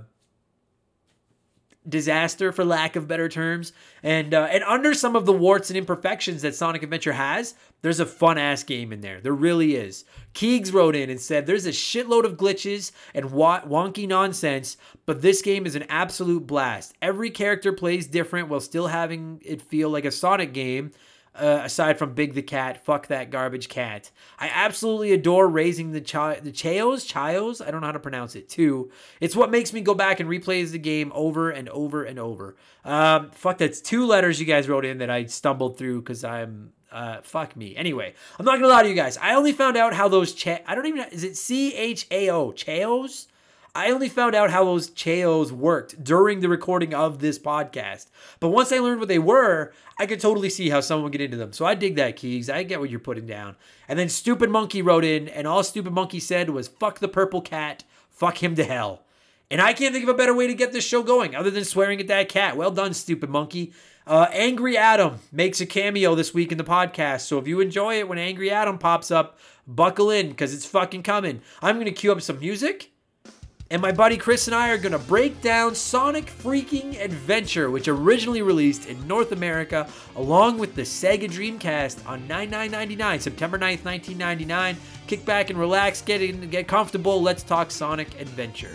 disaster for lack of better terms. And uh, and under some of the warts and imperfections that sonic adventure has there's a fun ass game in there. There really is. Keegs wrote in and said there's a shitload of glitches and wonky nonsense but this game is an absolute blast. Every character plays different while still having it feel like a sonic game uh, aside from Big the Cat, fuck that garbage cat. I absolutely adore raising the chi- the Chayos, Chayos, I don't know how to pronounce it too. It's what makes me go back and replay the game over and over and over. Um, fuck, that's two letters you guys wrote in that I stumbled through because I'm uh, fuck me. Anyway, I'm not gonna lie to you guys. I only found out how those cha- I don't even know. Is it C H A O? Chayos? I only found out how those Chayos worked during the recording of this podcast. But once I learned what they were, I could totally see how someone would get into them. So I dig that, Keegs. I get what you're putting down. And then Stupid Monkey wrote in, and all Stupid Monkey said was, fuck the purple cat, fuck him to hell. And I can't think of a better way to get this show going other than swearing at that cat. Well done, Stupid Monkey. Uh, Angry Adam makes a cameo this week in the podcast. So if you enjoy it when Angry Adam pops up, buckle in because it's fucking coming. I'm going to cue up some music and my buddy Chris and I are to break down Sonic Freaking Adventure, which originally released in North America along with the Sega Dreamcast on 99.99, September 9th, 1999. Kick back and relax, get in, get comfortable. Let's talk Sonic Adventure.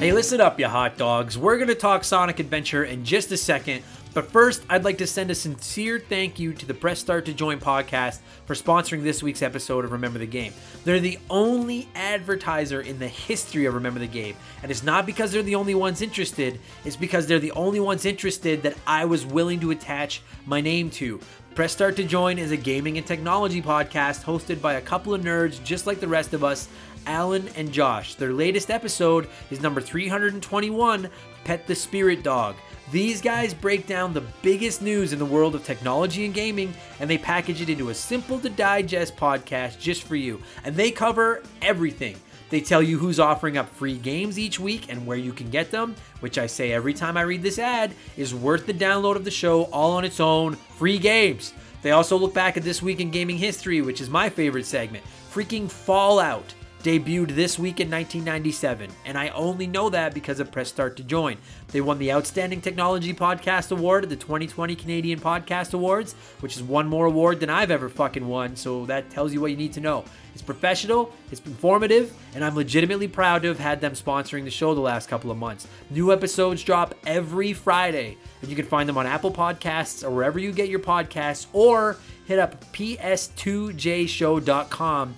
Hey, listen up, you hot dogs. We're going to talk Sonic Adventure in just a second. But first, I'd like to send a sincere thank you to the Press Start to Join podcast for sponsoring this week's episode of Remember the Game. They're the only advertiser in the history of Remember the Game. And it's not because they're the only ones interested, it's because they're the only ones interested that I was willing to attach my name to. Press Start to Join is a gaming and technology podcast hosted by a couple of nerds just like the rest of us Alan and Josh. Their latest episode is number 321 Pet the Spirit Dog. These guys break down the biggest news in the world of technology and gaming and they package it into a simple to digest podcast just for you. And they cover everything. They tell you who's offering up free games each week and where you can get them, which I say every time I read this ad is worth the download of the show all on its own. Free games. They also look back at this week in gaming history, which is my favorite segment freaking Fallout debuted this week in 1997, and I only know that because of Press Start to Join. They won the Outstanding Technology Podcast Award at the 2020 Canadian Podcast Awards, which is one more award than I've ever fucking won, so that tells you what you need to know. It's professional, it's informative, and I'm legitimately proud to have had them sponsoring the show the last couple of months. New episodes drop every Friday, and you can find them on Apple Podcasts or wherever you get your podcasts, or hit up ps2jshow.com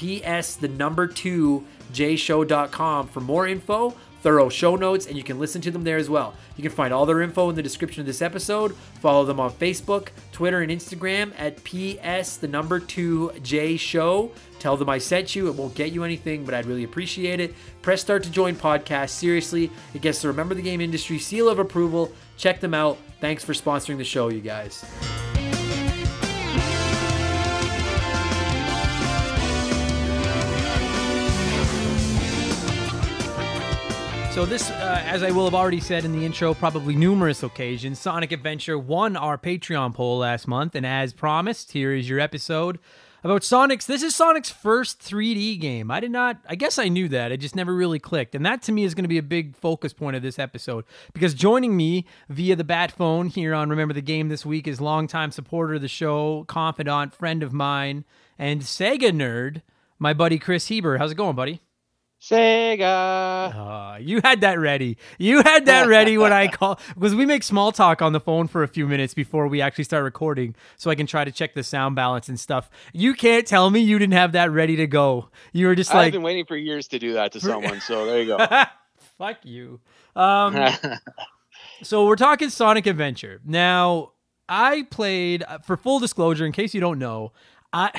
PS the number two jshow.com for more info, thorough show notes, and you can listen to them there as well. You can find all their info in the description of this episode. Follow them on Facebook, Twitter, and Instagram at PS the number two J Show. Tell them I sent you. It won't get you anything, but I'd really appreciate it. Press start to join podcast. Seriously, it gets the Remember the Game industry seal of approval. Check them out. Thanks for sponsoring the show, you guys. So this, uh, as I will have already said in the intro, probably numerous occasions, Sonic Adventure won our Patreon poll last month, and as promised, here is your episode about Sonic's. This is Sonic's first 3D game. I did not. I guess I knew that. It just never really clicked, and that to me is going to be a big focus point of this episode because joining me via the bat phone here on Remember the Game this week is longtime supporter of the show, confidant, friend of mine, and Sega nerd, my buddy Chris Heber. How's it going, buddy? Sega. Uh, you had that ready. You had that ready when I [laughs] call because we make small talk on the phone for a few minutes before we actually start recording, so I can try to check the sound balance and stuff. You can't tell me you didn't have that ready to go. You were just like I've been waiting for years to do that to [laughs] someone. So there you go. [laughs] Fuck you. Um, so we're talking Sonic Adventure now. I played uh, for full disclosure, in case you don't know, I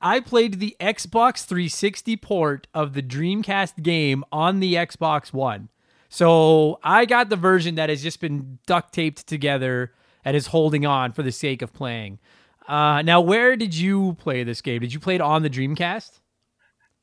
I played the Xbox 360 port of the Dreamcast game on the Xbox One. So I got the version that has just been duct taped together and is holding on for the sake of playing. Uh, now, where did you play this game? Did you play it on the Dreamcast?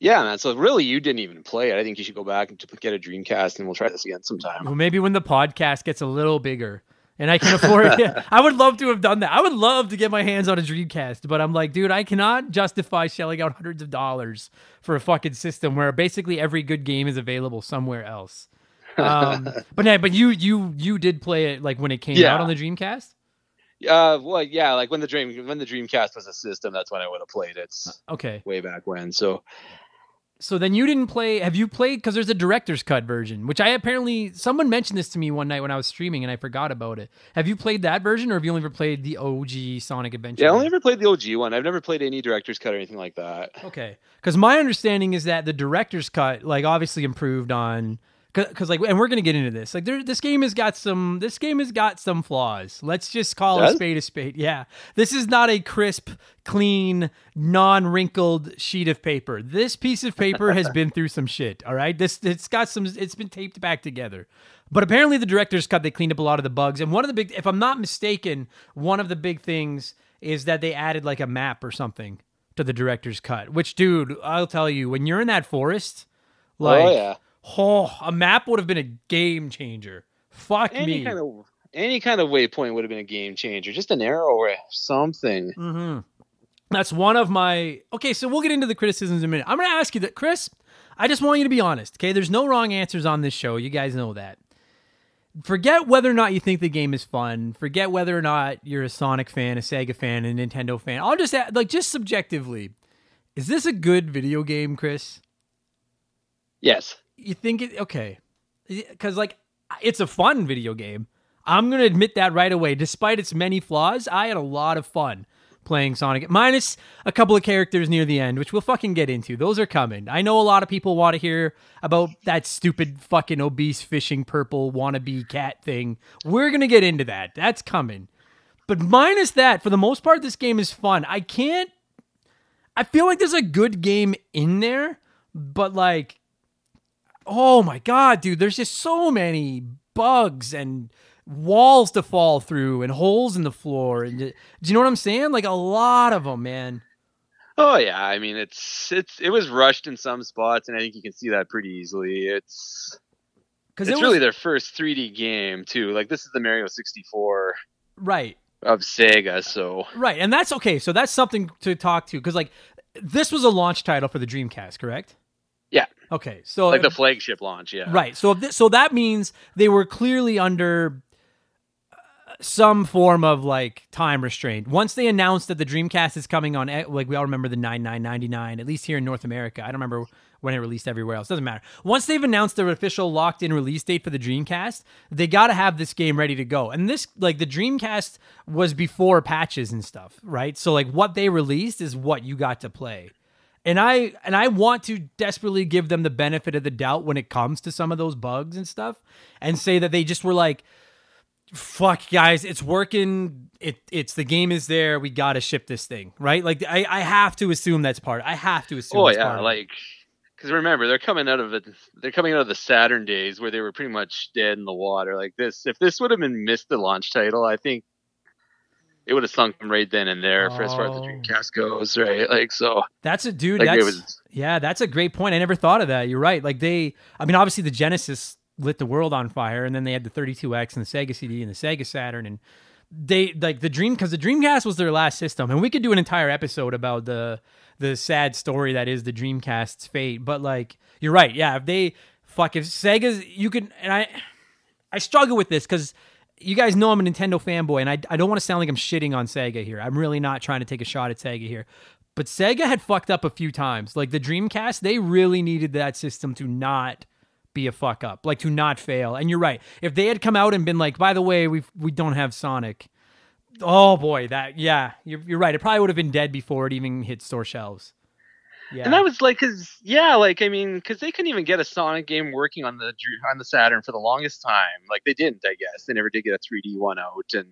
yeah, man. So really, you didn't even play it. I think you should go back and get a Dreamcast, and we'll try this again sometime. Well, maybe when the podcast gets a little bigger and I can afford it. [laughs] I would love to have done that. I would love to get my hands on a Dreamcast, but I'm like, dude, I cannot justify shelling out hundreds of dollars for a fucking system where basically every good game is available somewhere else. Um, [laughs] but yeah, but you you you did play it like when it came Yeah. out on the Dreamcast. Uh, well, yeah, like when the dream when the Dreamcast was a system, that's when I would have played it. Okay, Way back when. So so then you didn't play. Have you played? Because there's a director's cut version, which I apparently someone mentioned this to me one night when I was streaming and I forgot about it. Have you played that version, or have you only ever played the OG Sonic Adventure? yeah, I only ever played the OG one. I've never played any director's cut or anything like that. Okay, because my understanding is that the director's cut, like, obviously improved on, because like, and we're gonna get into this. Like, there, this game has got some, this game has got some flaws. Let's just call a spade a spade. Yeah, this is not a crisp, clean, non-wrinkled sheet of paper. This piece of paper has been through some shit. All right, this it's got some, it's been taped back together. But apparently, the director's cut they cleaned up a lot of the bugs. And one of the big, if I'm not mistaken, one of the big things is that they added like a map or something to the director's cut. Which, dude, I'll tell you, when you're in that forest, oh, like, oh yeah, oh, a map would have been a game changer. Fuck any me. kind of any kind of waypoint would have been a game changer. Just an arrow or something. hmm That's one of my. Okay, so we'll get into the criticisms in a minute. I'm going to ask you that, Chris. I just want you to be honest. Okay, there's no wrong answers on this show. You guys know that. Forget whether or not you think the game is fun. Forget whether or not you're a Sonic fan, a Sega fan, a Nintendo fan. I'll just ask, like just subjectively. Is this a good video game, Chris? Yes. You think it okay? Because like it's a fun video game. I'm gonna admit that right away. Despite its many flaws, I had a lot of fun playing Sonic. Minus a couple of characters near the end, which we'll fucking get into. Those are coming. I know a lot of people want to hear about that stupid fucking obese fishing purple wannabe cat thing. We're gonna get into that. That's coming. But minus that, for the most part, this game is fun. I can't. I feel like there's a good game in there, but like oh my god, dude, there's just so many bugs and walls to fall through and holes in the floor and do you know what I'm saying? Like a lot of them, man. Oh yeah, I mean it's it's it was rushed in some spots, and I think you can see that pretty easily. It's Because it's it was really their first 3D game too. Like this is the Mario 64 right, of Sega, so right, and that's okay. So that's something to talk to because like this was a launch title for the Dreamcast, correct? Yeah. Okay, so like the flagship launch. Yeah, Right. So if th- so that means they were clearly under uh, some form of like time restraint. Once they announced that the Dreamcast is coming on, eh, like we all remember the 9999, at least here in North America. I don't remember when it released everywhere else. Doesn't matter. Once they've announced their official locked in release date for the Dreamcast, they got to have this game ready to go. And this like the Dreamcast was before patches and stuff, right? So like what they released is what you got to play and I and I want to desperately give them the benefit of the doubt when it comes to some of those bugs and stuff, and say that they just were like, "Fuck, guys, it's working. It it's the game is there. We got to ship this thing, right?" Like I I have to assume that's part. I have to assume. Oh yeah, like because remember they're coming out of it. They're coming out of the Saturn days where they were pretty much dead in the water. Like this, if this would have been missed the launch title, I think it would have sunk them right then and there for as far as the Oh. Dreamcast goes, right? Like so, That's a dude. like that's it was. yeah. That's a great point. I never thought of that. You're right. Like they. I mean, obviously the Genesis lit the world on fire, and then they had the 32X and the Sega CD and the Sega Saturn, and they like the Dream because the Dreamcast was their last system, and we could do an entire episode about the the sad story that is the Dreamcast's fate. But like, you're right, yeah. If they fuck if Sega's, you can, and I I struggle with this because you guys know I'm a Nintendo fanboy, and I, I don't want to sound like I'm shitting on Sega here. I'm really not trying to take a shot at Sega here. But Sega had fucked up a few times. Like the Dreamcast, they really needed that system to not be a fuck up, like to not fail. And you're right. If they had come out and been like, by the way, we we don't have Sonic. Oh boy, that yeah, you're, you're right. It probably would have been dead before it even hit store shelves. Yeah. And that was like, cause yeah, like I mean, cause they couldn't even get a Sonic game working on the on the Saturn for the longest time. Like they didn't, I guess. They never did get a 3D one out, and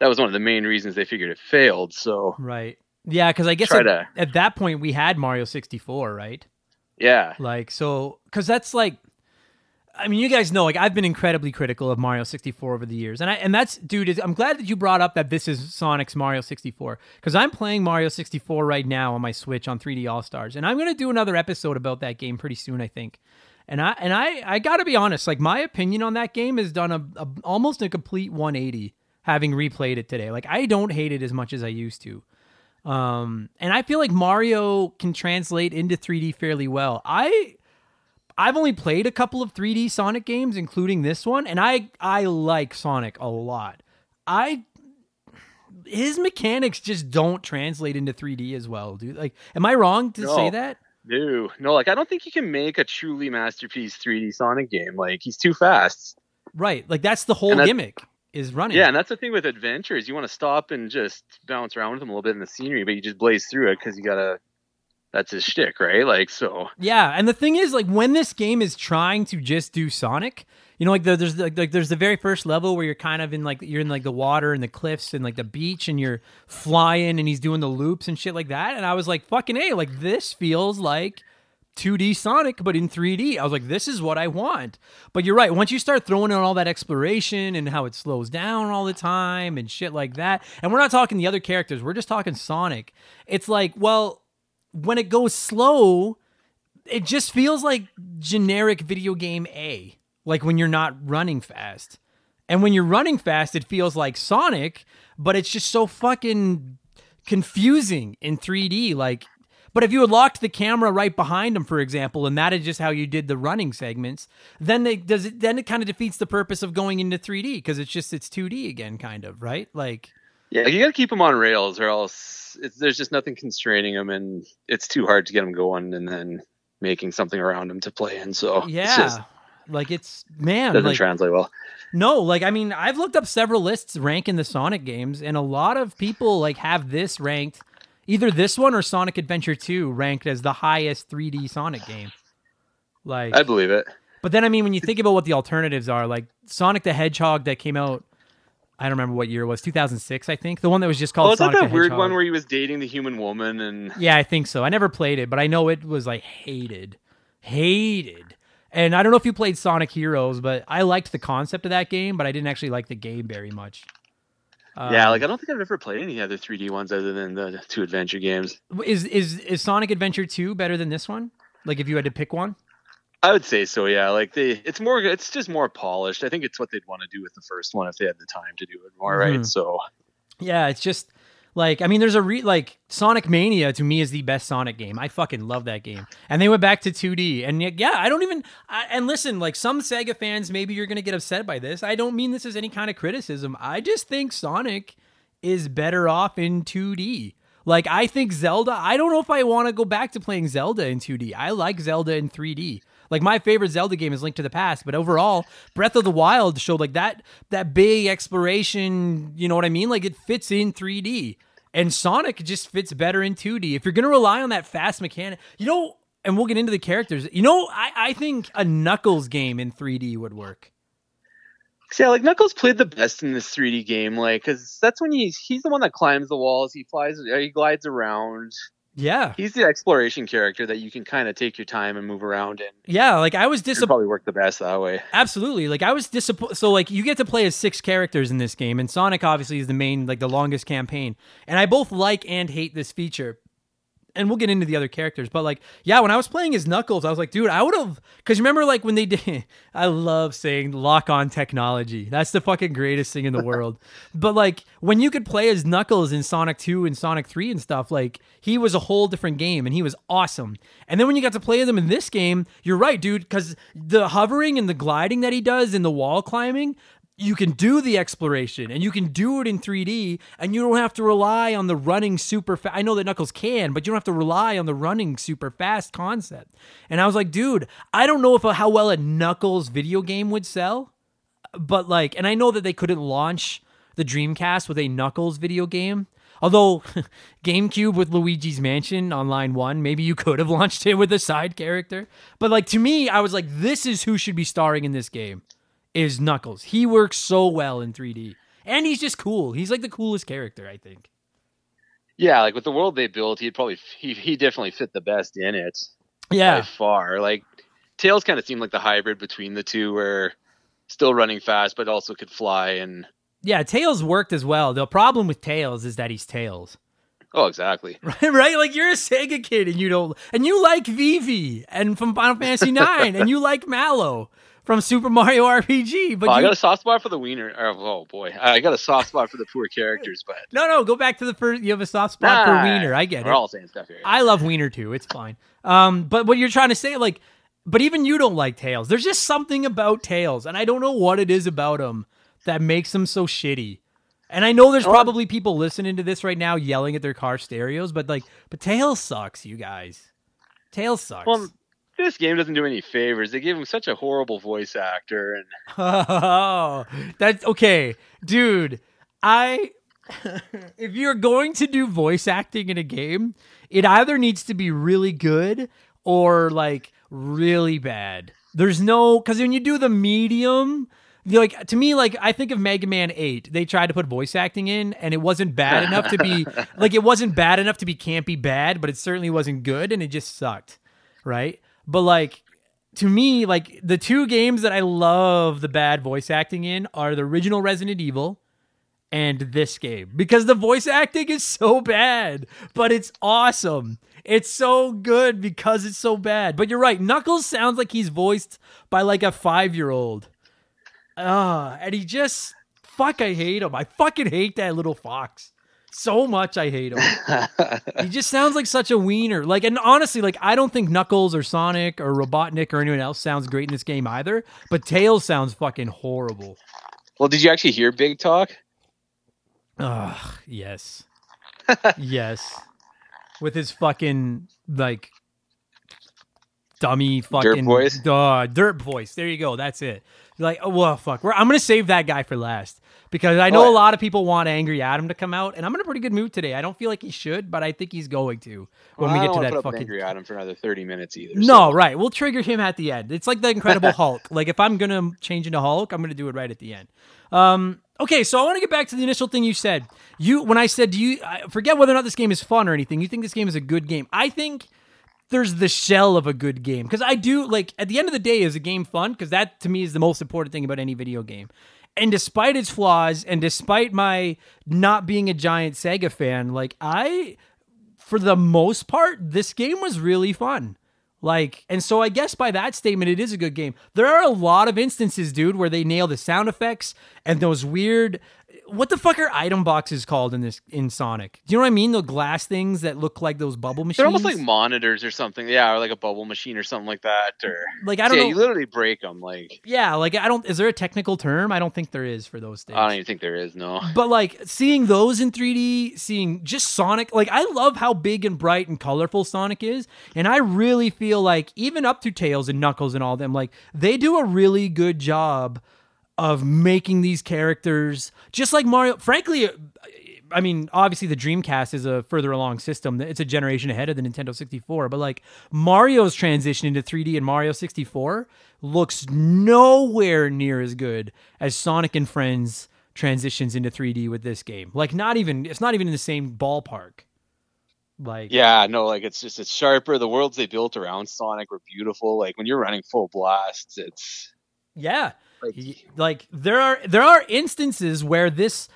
that was one of the main reasons they figured it failed. So right, yeah, because I guess at, to... at that point we had Mario 64, right? Yeah. Like so, because that's like I mean, you guys know, like I've been incredibly critical of Mario 64 over the years, and I and that's, dude. Is, I'm glad that you brought up that this is Sonic's Mario 64 because I'm playing Mario 64 right now on my Switch on 3D All Stars, and I'm gonna do another episode about that game pretty soon, I think. And I and I I gotta be honest, like my opinion on that game has done a, a almost a complete 180 having replayed it today. Like I don't hate it as much as I used to. Um, and I feel like Mario can translate into 3D fairly well. I I've only played a couple of 3D Sonic games, including this one, and I I like Sonic a lot. I his mechanics just don't translate into 3D as well, dude. Like, am I wrong to no, say that? No, no. Like, I don't think you can make a truly masterpiece 3D Sonic game. Like, he's too fast. Right. Like, that's the whole gimmick is running. Yeah, and that's the thing with adventures. You want to stop and just bounce around with them a little bit in the scenery, but you just blaze through it because you gotta that's his shtick, right? Like so. Yeah, and the thing is, like when this game is trying to just do Sonic, you know, like the, there's like, like there's the very first level where you're kind of in like you're in like the water and the cliffs and like the beach and you're flying and he's doing the loops and shit like that, and I was like, fucking a, like this feels like. 2D Sonic, but in 3D. I was like, this is what I want. But you're right. Once you start throwing in all that exploration and how it slows down all the time and shit like that, and we're not talking the other characters, we're just talking Sonic. It's like, well, when it goes slow, it just feels like generic video game A. Like when you're not running fast. And when you're running fast, it feels like Sonic, but it's just so fucking confusing in 3D. Like, but if you had locked the camera right behind him, for example, and that is just how you did the running segments, then it does it then it kind of defeats the purpose of going into 3D because it's just it's 2D again, kind of right. Like, yeah, you got to keep them on rails, or else it's there's just nothing constraining them, and it's too hard to get them going, and then making something around them to play in. So yeah, it's just, like it's man doesn't like, translate well. No, like I mean, I've looked up several lists ranking the Sonic games, and a lot of people like have this ranked, either this one or Sonic Adventure Two ranked as the highest 3D Sonic game. Like I believe it. But then I mean, when you think about what the alternatives are, like Sonic the Hedgehog that came out I don't remember what year it was, 2006, I think. The one that was just called. Oh, was that that weird one where he was dating the human woman and? Yeah, I think so. I never played it, but I know it was like hated, hated. And I don't know if you played Sonic Heroes, but I liked the concept of that game, but I didn't actually like the game very much. yeah, like um, I don't think I've ever played any other 3D ones other than the two adventure games. Is is is Sonic Adventure 2 better than this one? Like if you had to pick one? I would say so. Yeah, like they, it's more, it's just more polished. I think it's what they'd want to do with the first one if they had the time to do it more, mm-hmm. right? So, yeah, it's just like I mean, there's a re like Sonic Mania to me is the best Sonic game. I fucking love that game, and they went back to 2D, and yeah, I don't even. I, and listen, like some Sega fans, maybe you're gonna get upset by this. I don't mean this as any kind of criticism. I just think Sonic is better off in 2D. Like I think Zelda. I don't know if I want to go back to playing Zelda in 2D. I like Zelda in 3D. Like my favorite Zelda game is Link to the Past, but overall, Breath of the Wild showed like that that big exploration, you know what I mean? Like it fits in 3D. And Sonic just fits better in 2D. If you're to rely on that fast mechanic, you know, and we'll get into the characters. You know, I, I think a Knuckles game in 3D would work. Yeah, like Knuckles played the best in this 3D game, like because that's when he's he's the one that climbs the walls, he flies, uh, he glides around. Yeah, he's the exploration character that you can kind of take your time and move around in. Yeah, like I was disappointed. Probably work the best that way. Absolutely, like I was disappointed. So like you get to play as six characters in this game, and Sonic obviously is the main, like the longest campaign. And I both like and hate this feature. And we'll get into the other characters, but like, yeah, when I was playing as Knuckles, I was like, dude, I would have, because remember, like when they did, [laughs] I love saying lock on technology. That's the fucking greatest thing in the world. [laughs] but like when you could play as Knuckles in Sonic 2 and Sonic 3 and stuff, like he was a whole different game and he was awesome. And then when you got to play them in this game, you're right, dude, because the hovering and the gliding that he does and the wall climbing, you can do the exploration and you can do it in 3D and you don't have to rely on the running super fast. I know that Knuckles can, but you don't have to rely on the running super fast concept. And I was like, dude, I don't know if uh, how well a Knuckles video game would sell, but like, and I know that they couldn't launch the Dreamcast with a Knuckles video game. Although [laughs] GameCube with Luigi's Mansion on line one, maybe you could have [laughs] launched it with a side character. But like to me, I was like, this is who should be starring in this game is Knuckles. He works so well in 3D. And he's just cool. He's like the coolest character, I think. Yeah, like with the world they built, he'd probably he he definitely fit the best in it. Yeah. By far. Like Tails kind of seemed like the hybrid between the two where still running fast but also could fly and Yeah, Tails worked as well. The problem with Tails is that he's Tails. Oh, exactly. [laughs] Right, right? Like you're a Sega kid and you don't and you like Vivi and from Final Fantasy 9 and you like Mallow from Super Mario [laughs] RPG. But oh, you, I got a soft spot for the wiener. Oh, oh, boy, I got a soft spot for the poor characters. But no, no, go back to the first. You have a soft spot nah, for Wiener. I get it. we're all saying stuff here. I love Wiener too. It's fine. Um, but what you're trying to say, like, but even you don't like Tails. There's just something about Tails, and I don't know what it is about him that makes him so shitty. And I know there's probably people listening to this right now yelling at their car stereos, but like, but Tails sucks, you guys. Tails sucks. Well, this game doesn't do any favors. They gave him such a horrible voice actor, and [laughs] oh, that's okay, dude. I [laughs] if you're going to do voice acting in a game, it either needs to be really good or like really bad. There's no because when you do the medium, like to me, like I think of Mega Man Eight. They tried to put voice acting in, and it wasn't bad [laughs] enough to be like it wasn't bad enough to be campy bad, but it certainly wasn't good, and it just sucked, right? But like to me, like the two games that I love the bad voice acting in are the original Resident Evil and this game because the voice acting is so bad, but it's awesome. It's so good because it's so bad. But you're right, Knuckles sounds like he's voiced by like a five year old. Ah, uh, and he just fuck, I hate him. I fucking hate that little fox so much I hate him. [laughs] he just sounds like such a wiener. Like, and honestly, like I don't think Knuckles or Sonic or Robotnik or anyone else sounds great in this game either. But Tails sounds fucking horrible. Well, did you actually hear Big Talk? Ugh, yes, [laughs] yes, with his fucking like dummy fucking dirt voice. Duh, dirt voice. There you go. That's it. Like, oh well, fuck. We're, I'm gonna save that guy for last because I know oh, a lot of people want Angry Adam to come out, and I'm in a pretty good mood today. I don't feel like he should, but I think he's going to when well, we get to that put fucking Angry Adam for another 30 minutes either. No, so. right. We'll trigger him at the end. It's like the Incredible [laughs] Hulk. Like if I'm gonna change into Hulk, I'm gonna do it right at the end. Um, okay, so I want to get back to the initial thing you said. You when I said, do you I forget whether or not this game is fun or anything? You think this game is a good game? I think there's the shell of a good game because I do like at the end of the day is a game fun because that to me is the most important thing about any video game. And despite its flaws and despite my not being a giant Sega fan, like I for the most part this game was really fun. Like, and so I guess by that statement, it is a good game. There are a lot of instances, dude, where they nail the sound effects and those weird what the fuck are item boxes called in this in Sonic? Do you know what I mean? The glass things that look like those bubble machines. They're almost like monitors or something. Yeah, or like a bubble machine or something like that. Or like I don't yeah, know. You literally break them. Like yeah, like I don't. Is there a technical term? I don't think there is for those things. I don't even think there is. No. [laughs] But like seeing those in 3D, seeing just Sonic. Like I love how big and bright and colorful Sonic is, and I really feel like even up to Tails and Knuckles and all them, like they do a really good job of making these characters just like Mario. Frankly, uh, I mean, obviously the Dreamcast is a further along system. It's a generation ahead of the Nintendo 64, but like Mario's transition into 3D and Mario 64 looks nowhere near as good as Sonic and Friends transitions into 3D with this game. Like not even it's not even in the same ballpark. Like Yeah, no, like it's just it's sharper. The worlds they built around Sonic were beautiful. Like when you're running full blast, it's yeah. Like, like there are there are instances where this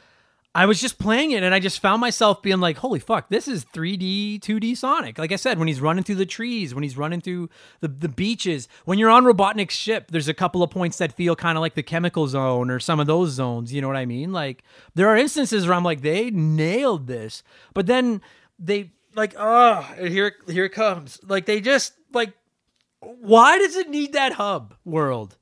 I was just playing it and I just found myself being like, holy fuck, this is 3D, 2D Sonic. Like I said, when he's running through the trees, when he's running through the, the beaches, when you're on Robotnik's ship, there's a couple of points that feel kind of like the chemical zone or some of those zones. You know what I mean? Like there are instances where I'm like, they nailed this. But then they like, oh, here, here it comes. Like they just like, why does it need that hub world?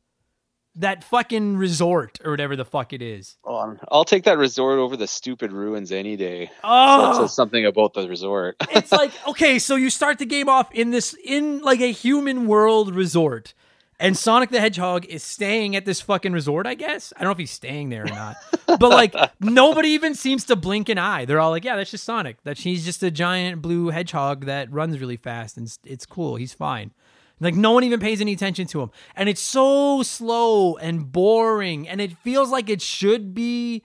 That fucking resort or whatever the fuck it is. Oh, I'll take that resort over the stupid ruins any day. Oh, so that says something about the resort. [laughs] it's like okay, so you start the game off in this in like a human world resort. And Sonic the Hedgehog is staying at this fucking resort, I guess. I don't know if he's staying there or not. but like [laughs] nobody even seems to blink an eye. They're all like, "Yeah, that's just Sonic. That he's just a giant blue hedgehog that runs really fast and it's cool. He's fine." Like no one even pays any attention to him. And it's so slow and boring and it feels like it should be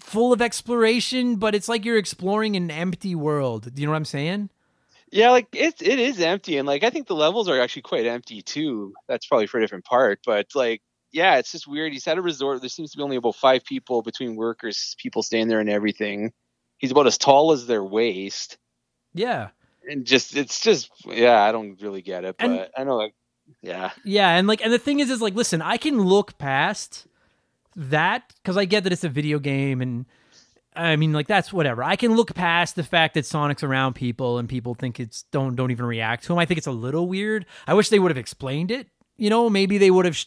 full of exploration, but it's like you're exploring an empty world. Do you know what I'm saying? Yeah, like it it is empty and like I think the levels are actually quite empty too. That's probably for a different part, but like yeah, it's just weird. He's at a resort. There seems to be only about five people between workers, people staying there and everything. He's about as tall as their waist. Yeah and just it's just yeah, I don't really get it, but and, I know like yeah. Yeah, and like and the thing is is like listen, I can look past that cuz I get that it's a video game and I mean like that's whatever. I can look past the fact that Sonic's around people and people think it's don't don't even react to him. I think it's a little weird. I wish they would have explained it. You know, maybe they would have sh-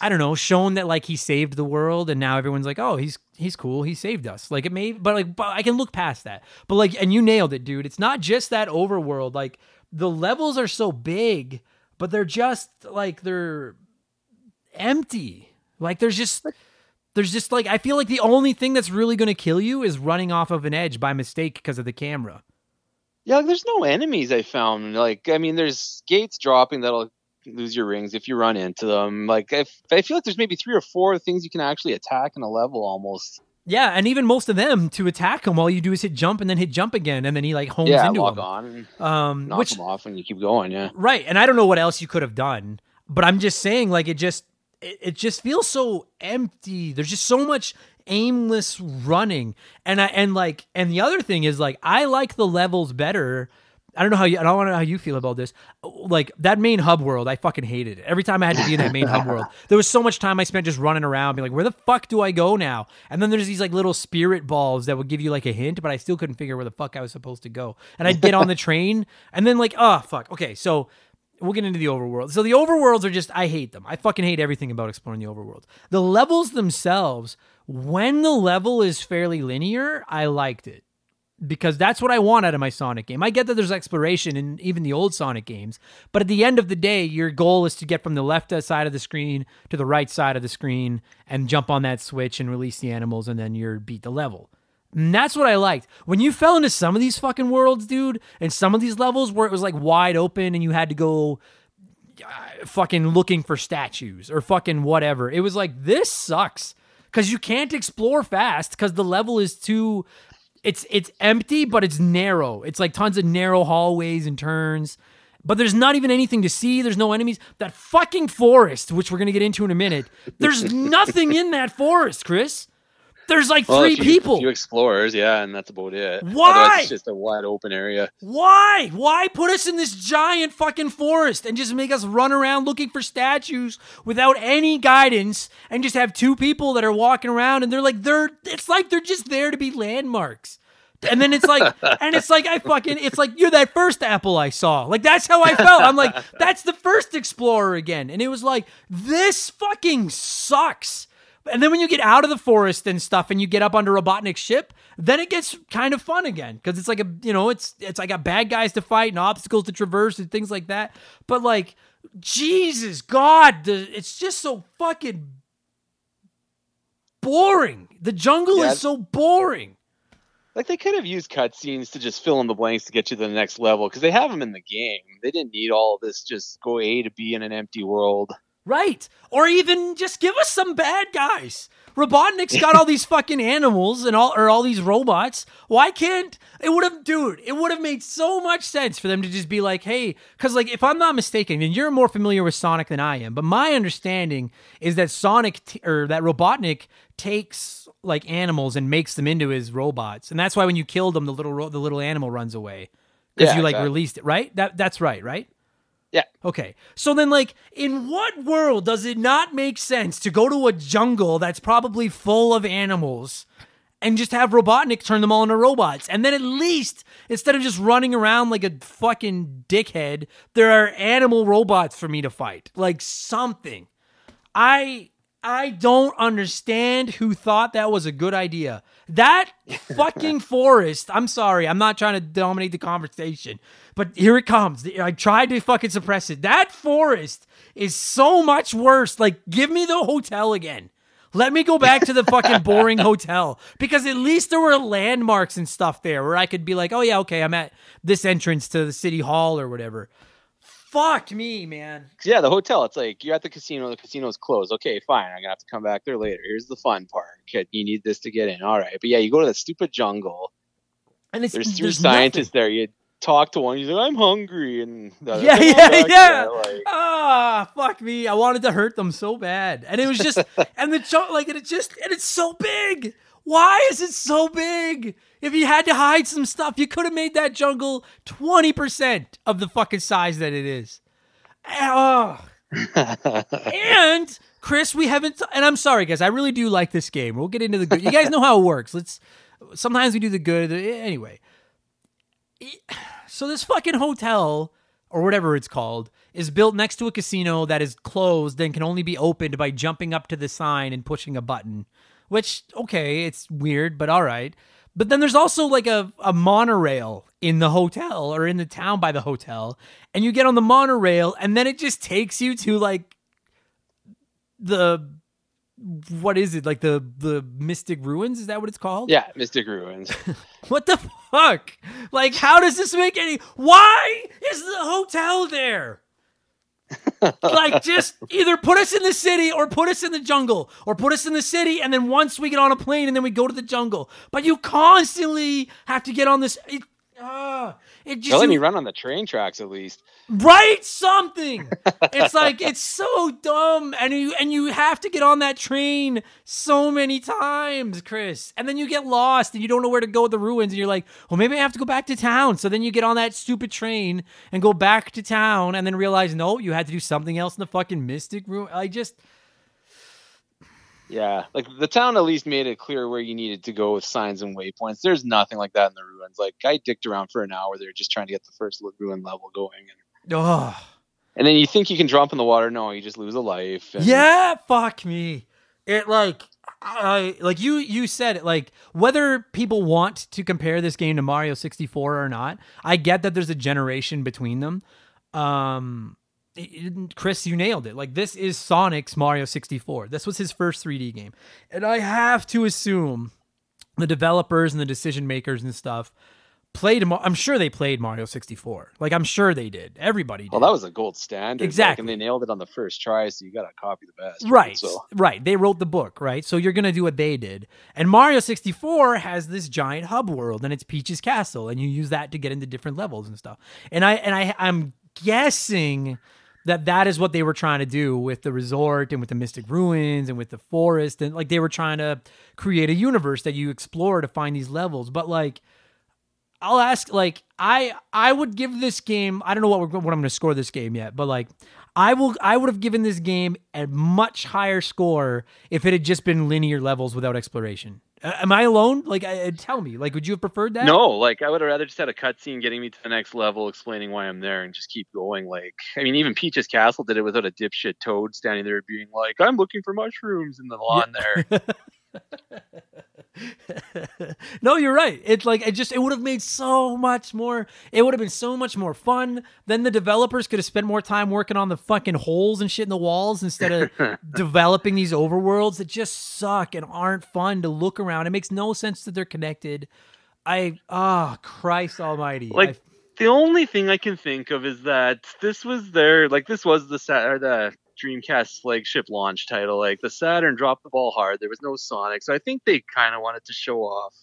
I don't know, shown that like he saved the world and now everyone's like, "Oh, he's he's cool. He saved us." Like it may but like but I can look past that. But like and you nailed it, dude. It's not just that overworld. Like the levels are so big, but they're just like they're empty. Like there's just there's just like I feel like the only thing that's really going to kill you is running off of an edge by mistake because of the camera. Yeah, like there's no enemies I found. Like I mean, there's gates dropping that'll lose your rings if you run into them. Like I, I feel like there's maybe three or four things you can actually attack in a level almost. Yeah, and even most of them to attack him, all you do is hit jump and then hit jump again, and then he like homes yeah, into him. on, um, knock which, him off, and you keep going. Yeah, right. And I don't know what else you could have done, but I'm just saying, like it just it, it just feels so empty. There's just so much aimless running, and I and like and the other thing is like I like the levels better I don't know how you. I don't want to know how you feel about this. Like that main hub world, I fucking hated it. Every time I had to be in that main hub [laughs] world, there was so much time I spent just running around, being like, "Where the fuck do I go now?" And then there's these like little spirit balls that would give you like a hint, but I still couldn't figure where the fuck I was supposed to go. And I'd get on the [laughs] train, and then like, oh fuck, okay, so we'll get into the overworld. So the overworlds are just I hate them. I fucking hate everything about exploring the overworld. The levels themselves, when the level is fairly linear, I liked it because that's what I want out of my Sonic game. I get that there's exploration in even the old Sonic games, but at the end of the day, your goal is to get from the left side of the screen to the right side of the screen and jump on that switch and release the animals, and then you're beat the level. And that's what I liked. When you fell into some of these fucking worlds, dude, and some of these levels where it was like wide open and you had to go uh, fucking looking for statues or fucking whatever, it was like, this sucks because you can't explore fast because the level is too it's it's empty, but it's narrow. It's like tons of narrow hallways and turns. But there's not even anything to see. There's no enemies. That fucking forest, which we're gonna get into in a minute. There's [laughs] nothing in that forest, Chris. There's like well, three few, people. A few explorers, yeah, and that's about it. Why? Otherwise, it's just a wide open area. Why? Why put us in this giant fucking forest and just make us run around looking for statues without any guidance and just have two people that are walking around and they're like they're it's like they're just there to be landmarks. And then it's like, [laughs] and it's like I fucking, it's like you're that first apple I saw. Like that's how I felt. I'm like, that's the first explorer again. And it was like, this fucking sucks. And then when you get out of the forest and stuff and you get up under Robotnik's ship, then it gets kind of fun again because it's like a you know it's it's like got bad guys to fight and obstacles to traverse and things like that. But like Jesus God, the, it's just so fucking boring. The jungle yeah. is so boring. Like they could have used cutscenes to just fill in the blanks to get you to the next level because they have them in the game. They didn't need all this just go A to B in an empty world. Right. Or even just give us some bad guys. Robotnik's got all [laughs] these fucking animals and all or all these robots. Why can't it would have dude, it would have made so much sense for them to just be like, "Hey, cuz like if I'm not mistaken, and you're more familiar with Sonic than I am, but my understanding is that Sonic t- or that Robotnik takes like animals and makes them into his robots. And that's why when you killed them the little ro- the little animal runs away because Yeah, you like exactly. released it, right? That that's right, right? Yeah. Okay. So then, like, in what world does it not make sense to go to a jungle that's probably full of animals and just have Robotnik turn them all into robots? And then at least, instead of just running around like a fucking dickhead, there are animal robots for me to fight. Like something. I I don't understand who thought that was a good idea. That [laughs] fucking forest. I'm sorry. I'm not trying to dominate the conversation, but here it comes. I tried to fucking suppress it. That forest is so much worse. Like, give me the hotel again. Let me go back to the fucking boring [laughs] hotel because at least there were landmarks and stuff there where I could be like, oh yeah, okay, I'm at this entrance to the city hall or whatever. Fuck me, man. Yeah, the hotel. It's like you're at the casino. The casino's closed. Okay, fine. I'm gonna have to come back there later. Here's the fun part. Okay, you need this to get in. All right, but yeah, you go to the stupid jungle. And it's There's three there's scientists nothing. there. You talk to one. He's like, "I'm hungry," and the other, Yeah, yeah, yeah. like- Ah, fuck me. I wanted to hurt them so bad. And it was just [laughs] and the like and it just and it's so big. Why is it so big? If you had to hide some stuff, you could have made that jungle 20% of the fucking size that it is. Oh. [laughs] and Chris, we haven't and I'm sorry guys, I really do like this game. We'll get into the good. You guys know how it works. Let's sometimes we do the good eh, anyway. So this fucking hotel or whatever it's called is built next to a casino that is closed and can only be opened by jumping up to the sign and pushing a button. Which okay, it's weird, but all right. But then there's also like a, a monorail in the hotel or in the town by the hotel, and you get on the monorail, and then it just takes you to like the what is it like the the mystic ruins is that what it's called yeah, Mystic Ruins. [laughs] what the fuck? Like, how does this make any? Why is the hotel there? Like, just either put us in the city or put us in the jungle, or put us in the city and then once we get on a plane and then we go to the jungle. But you constantly have to get on this. It, uh, it just They'll let you- me run on the train tracks at least. write something. [laughs] it's like it's so dumb, and you and you have to get on that train so many times, Chris, and then you get lost and you don't know where to go with the ruins, and you're like, well, maybe I have to go back to town. So then you get on that stupid train and go back to town, and then realize no, you had to do something else in the fucking Mystic Room. I just Yeah, like the town at least made it clear where you needed to go with signs and waypoints. There's nothing like that in the ruins. Like I dicked around for an hour there just trying to get the first ruin level going, and, oh and then you think you can drop in the water. No, you just lose a life. And Yeah, fuck me. It like I like you you said it like whether people want to compare this game to Mario 64 or not. I get that there's a generation between them. Um Chris, you nailed it. Like this is Sonic's Mario 64. This was his first 3D game. And I have to assume the developers and the decision makers and stuff played I'm sure they played Mario 64. Like I'm sure they did. Everybody did. Well, that was a gold standard. like, Exactly. and they nailed it on the first try, so you got to copy the best. Right. So Right. They wrote the book, right? So you're going to do what they did. And Mario 64 has this giant hub world and it's Peach's castle and you use that to get into different levels and stuff. And I and I I'm guessing that that is what they were trying to do with the resort and with the mystic ruins and with the forest and like they were trying to create a universe that you explore to find these levels. But like I'll ask like I I would give this game I don't know what what I'm going to score this game yet but like I will I would have given this game a much higher score if it had just been linear levels without exploration. Uh, am I alone? Like I, tell me like would you have preferred that? no, like I would have rather just had a cutscene getting me to the next level, explaining why I'm there, and just keep going. Like I mean, even Peach's Castle did it without a dipshit Toad standing there being like, "I'm looking for mushrooms in the lawn there." [laughs] [laughs] no, you're right. It's like it just it would have made so much more. It would have been so much more fun. Then the developers could have spent more time working on the fucking holes and shit in the walls instead of [laughs] developing these overworlds that just suck and aren't fun to look around. It makes no sense that they're connected. I ah Christ Almighty. Like, I- the only thing I can think of is that this was their like this was the sa- or the Dreamcast flagship launch title. Like the Saturn dropped the ball hard. There was no Sonic, so I think they kind of wanted to show off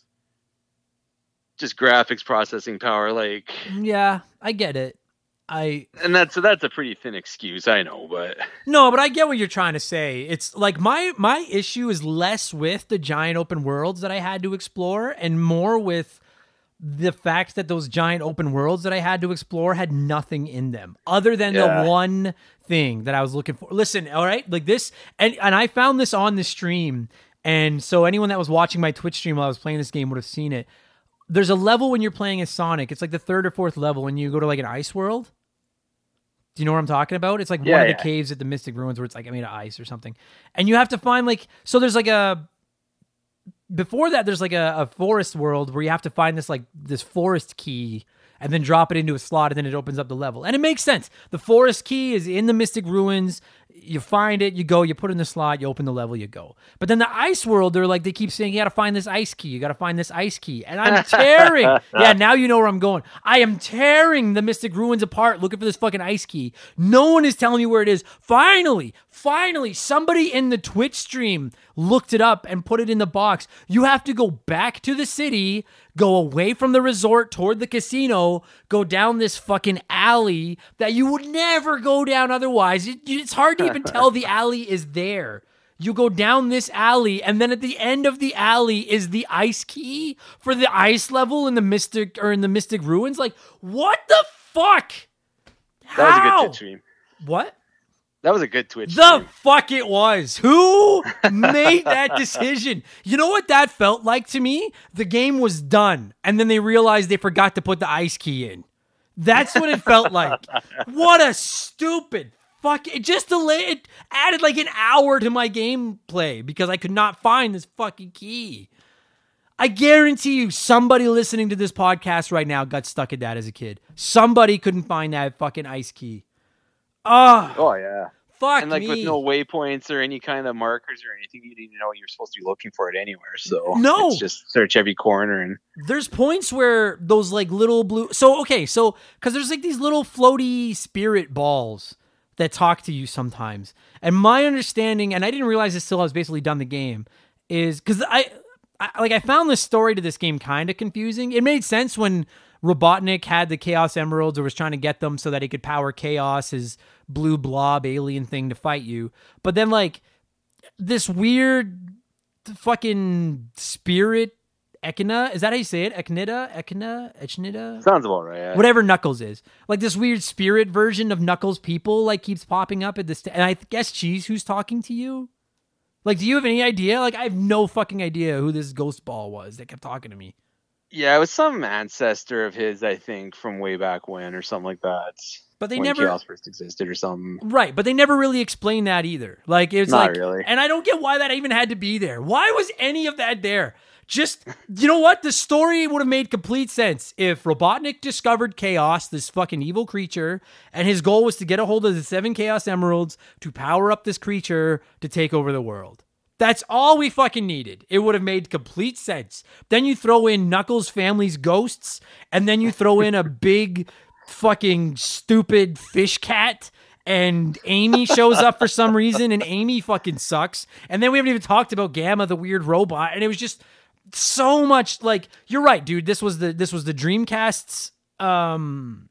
just graphics processing power. Like, Yeah, I get it. I and that's that's a pretty thin excuse, I know, but No, but I get what you're trying to say. It's like my my issue is less with the giant open worlds that I had to explore and more with the fact that those giant open worlds that I had to explore had nothing in them other than Yeah. the one thing that I was looking for. Listen, all right? Like this and and I found this on the stream and so anyone that was watching my Twitch stream while I was playing this game would have seen it. There's a level when you're playing as Sonic. It's like the third or fourth level when you go to like an ice world. Do you know what I'm talking about? It's like one Yeah, of the caves at the Mystic Ruins where it's like made of ice or something. And you have to find like so there's like a before that there's like a, a forest world where you have to find this like this forest key and then drop it into a slot and then it opens up the level. And it makes sense. The forest key is in the Mystic Ruins. You find it, you go, you put it in the slot, you open the level, you go. But then the ice world, they're like they keep saying you gotta find this ice key, you gotta find this ice key. And I'm [laughs] tearing. yeah, now you know where I'm going. I am tearing the Mystic Ruins apart looking for this fucking ice key. No one is telling me where it is. Finally, finally, somebody in the Twitch stream looked it up and put it in the box. You have to go back to the city, go away from the resort toward the casino, go down this fucking alley that you would never go down otherwise. It, it's hard to even tell the [laughs] alley is there. You go down this alley, and then at the end of the alley is the ice key for the ice level in the mystic or in the mystic ruins. Like, what the fuck? that was a How? good Twitch stream. What? That was a good Twitch The stream. fuck it was. Who made that [laughs] decision? You know what that felt like to me? The game was done, and then they realized they forgot to put the ice key in. That's what it felt like. [laughs] What a stupid fuck! It just delayed. It added like an hour to my gameplay because I could not find this fucking key. I guarantee you, somebody listening to this podcast right now got stuck at that as a kid. Somebody couldn't find that fucking ice key. Ah, Oh yeah, fuck and like me. with no waypoints or any kind of markers or anything, you didn't know you're supposed to be looking for it anywhere. So No. it's just search every corner and there's points where those like little blue so okay so because there's like these little floaty spirit balls that talk to you sometimes. And my understanding and i didn't realize this till i was basically done the game is because I, I like i found the story to this game kind of confusing. It made sense when robotnik had the chaos emeralds or was trying to get them so that he could power chaos his blue blob alien thing to fight you. But then like this weird fucking spirit Echina. Is that how you say it? Echnida? Echina? Echnida? sounds about right. Yeah. Whatever Knuckles is. Like this weird spirit version of Knuckles people like keeps popping up at this. and I guess Cheese, who's talking to you? Like, do you have any idea? Like, I have no fucking idea who this ghost ball was that kept talking to me. Yeah, it was some ancestor of his, I think, from way back when or something like that. But they when never. Chaos first existed or something. Right, but they never really explained that either. Like it's Not like, really. and I don't get why that even had to be there. Why was any of that there? Just you know what? The story would have made complete sense if Robotnik discovered Chaos, this fucking evil creature, and his goal was to get a hold of the seven Chaos Emeralds to power up this creature to take over the world. That's all we fucking needed. It would have made complete sense. Then you throw in Knuckles' family's ghosts, and then you throw in a big fucking stupid fish cat and Amy shows up for some reason and Amy fucking sucks. And then we haven't even talked about Gamma the weird robot and it was just so much like you're right, dude. This was the this was the Dreamcast's um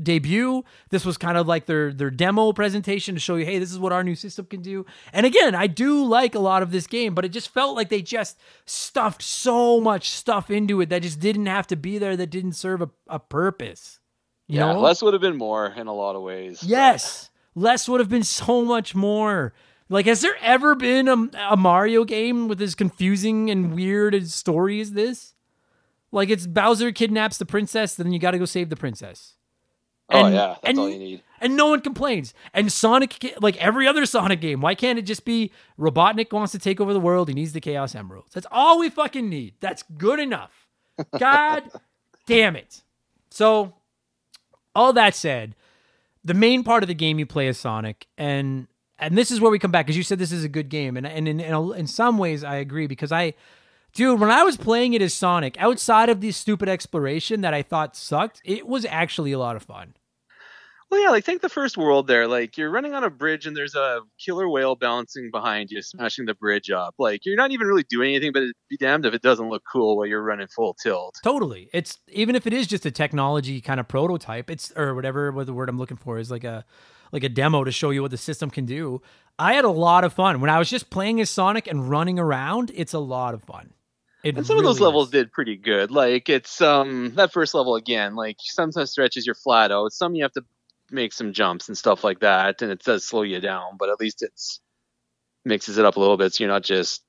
debut. This was kind of like their their demo presentation to show you, hey, this is what our new system can do. And again, I do like a lot of this game, but it just felt like they just stuffed so much stuff into it that just didn't have to be there, that didn't serve a, a purpose. You yeah, know? less would have been more in a lot of ways. Yes, less would have been so much more. Like, has there ever been a, a Mario game with as confusing and weird a story as this? Like, it's Bowser kidnaps the princess, then you got to go save the princess. Oh And- yeah, that's and- all you need. And no one complains. And Sonic, like every other Sonic game, why can't it just be Robotnik wants to take over the world? He needs the Chaos Emeralds. That's all we fucking need. That's good enough. [laughs] God damn it. So, all that said, the main part of the game you play as Sonic, and and this is where we come back because you said this is a good game, and and in, in in some ways I agree because I, dude, when I was playing it as Sonic, outside of the stupid exploration that I thought sucked, it was actually a lot of fun. Well, yeah, like take the first world there. Like you're running on a bridge and there's a killer whale bouncing behind you, smashing the bridge up. Like you're not even really doing anything, but it'd be damned if it doesn't look cool while you're running full tilt. Totally. It's even if it is just a technology kind of prototype, it's or whatever what the word I'm looking for is like a like a demo to show you what the system can do. I had a lot of fun when I was just playing as Sonic and running around. It's a lot of fun. It And some of those levels is. did pretty good. Like it's um that first level again. Like sometimes stretches you're flat out. Some you have to make some jumps and stuff like that, and it does slow you down. But at least it's mixes it up a little bit, so you're not just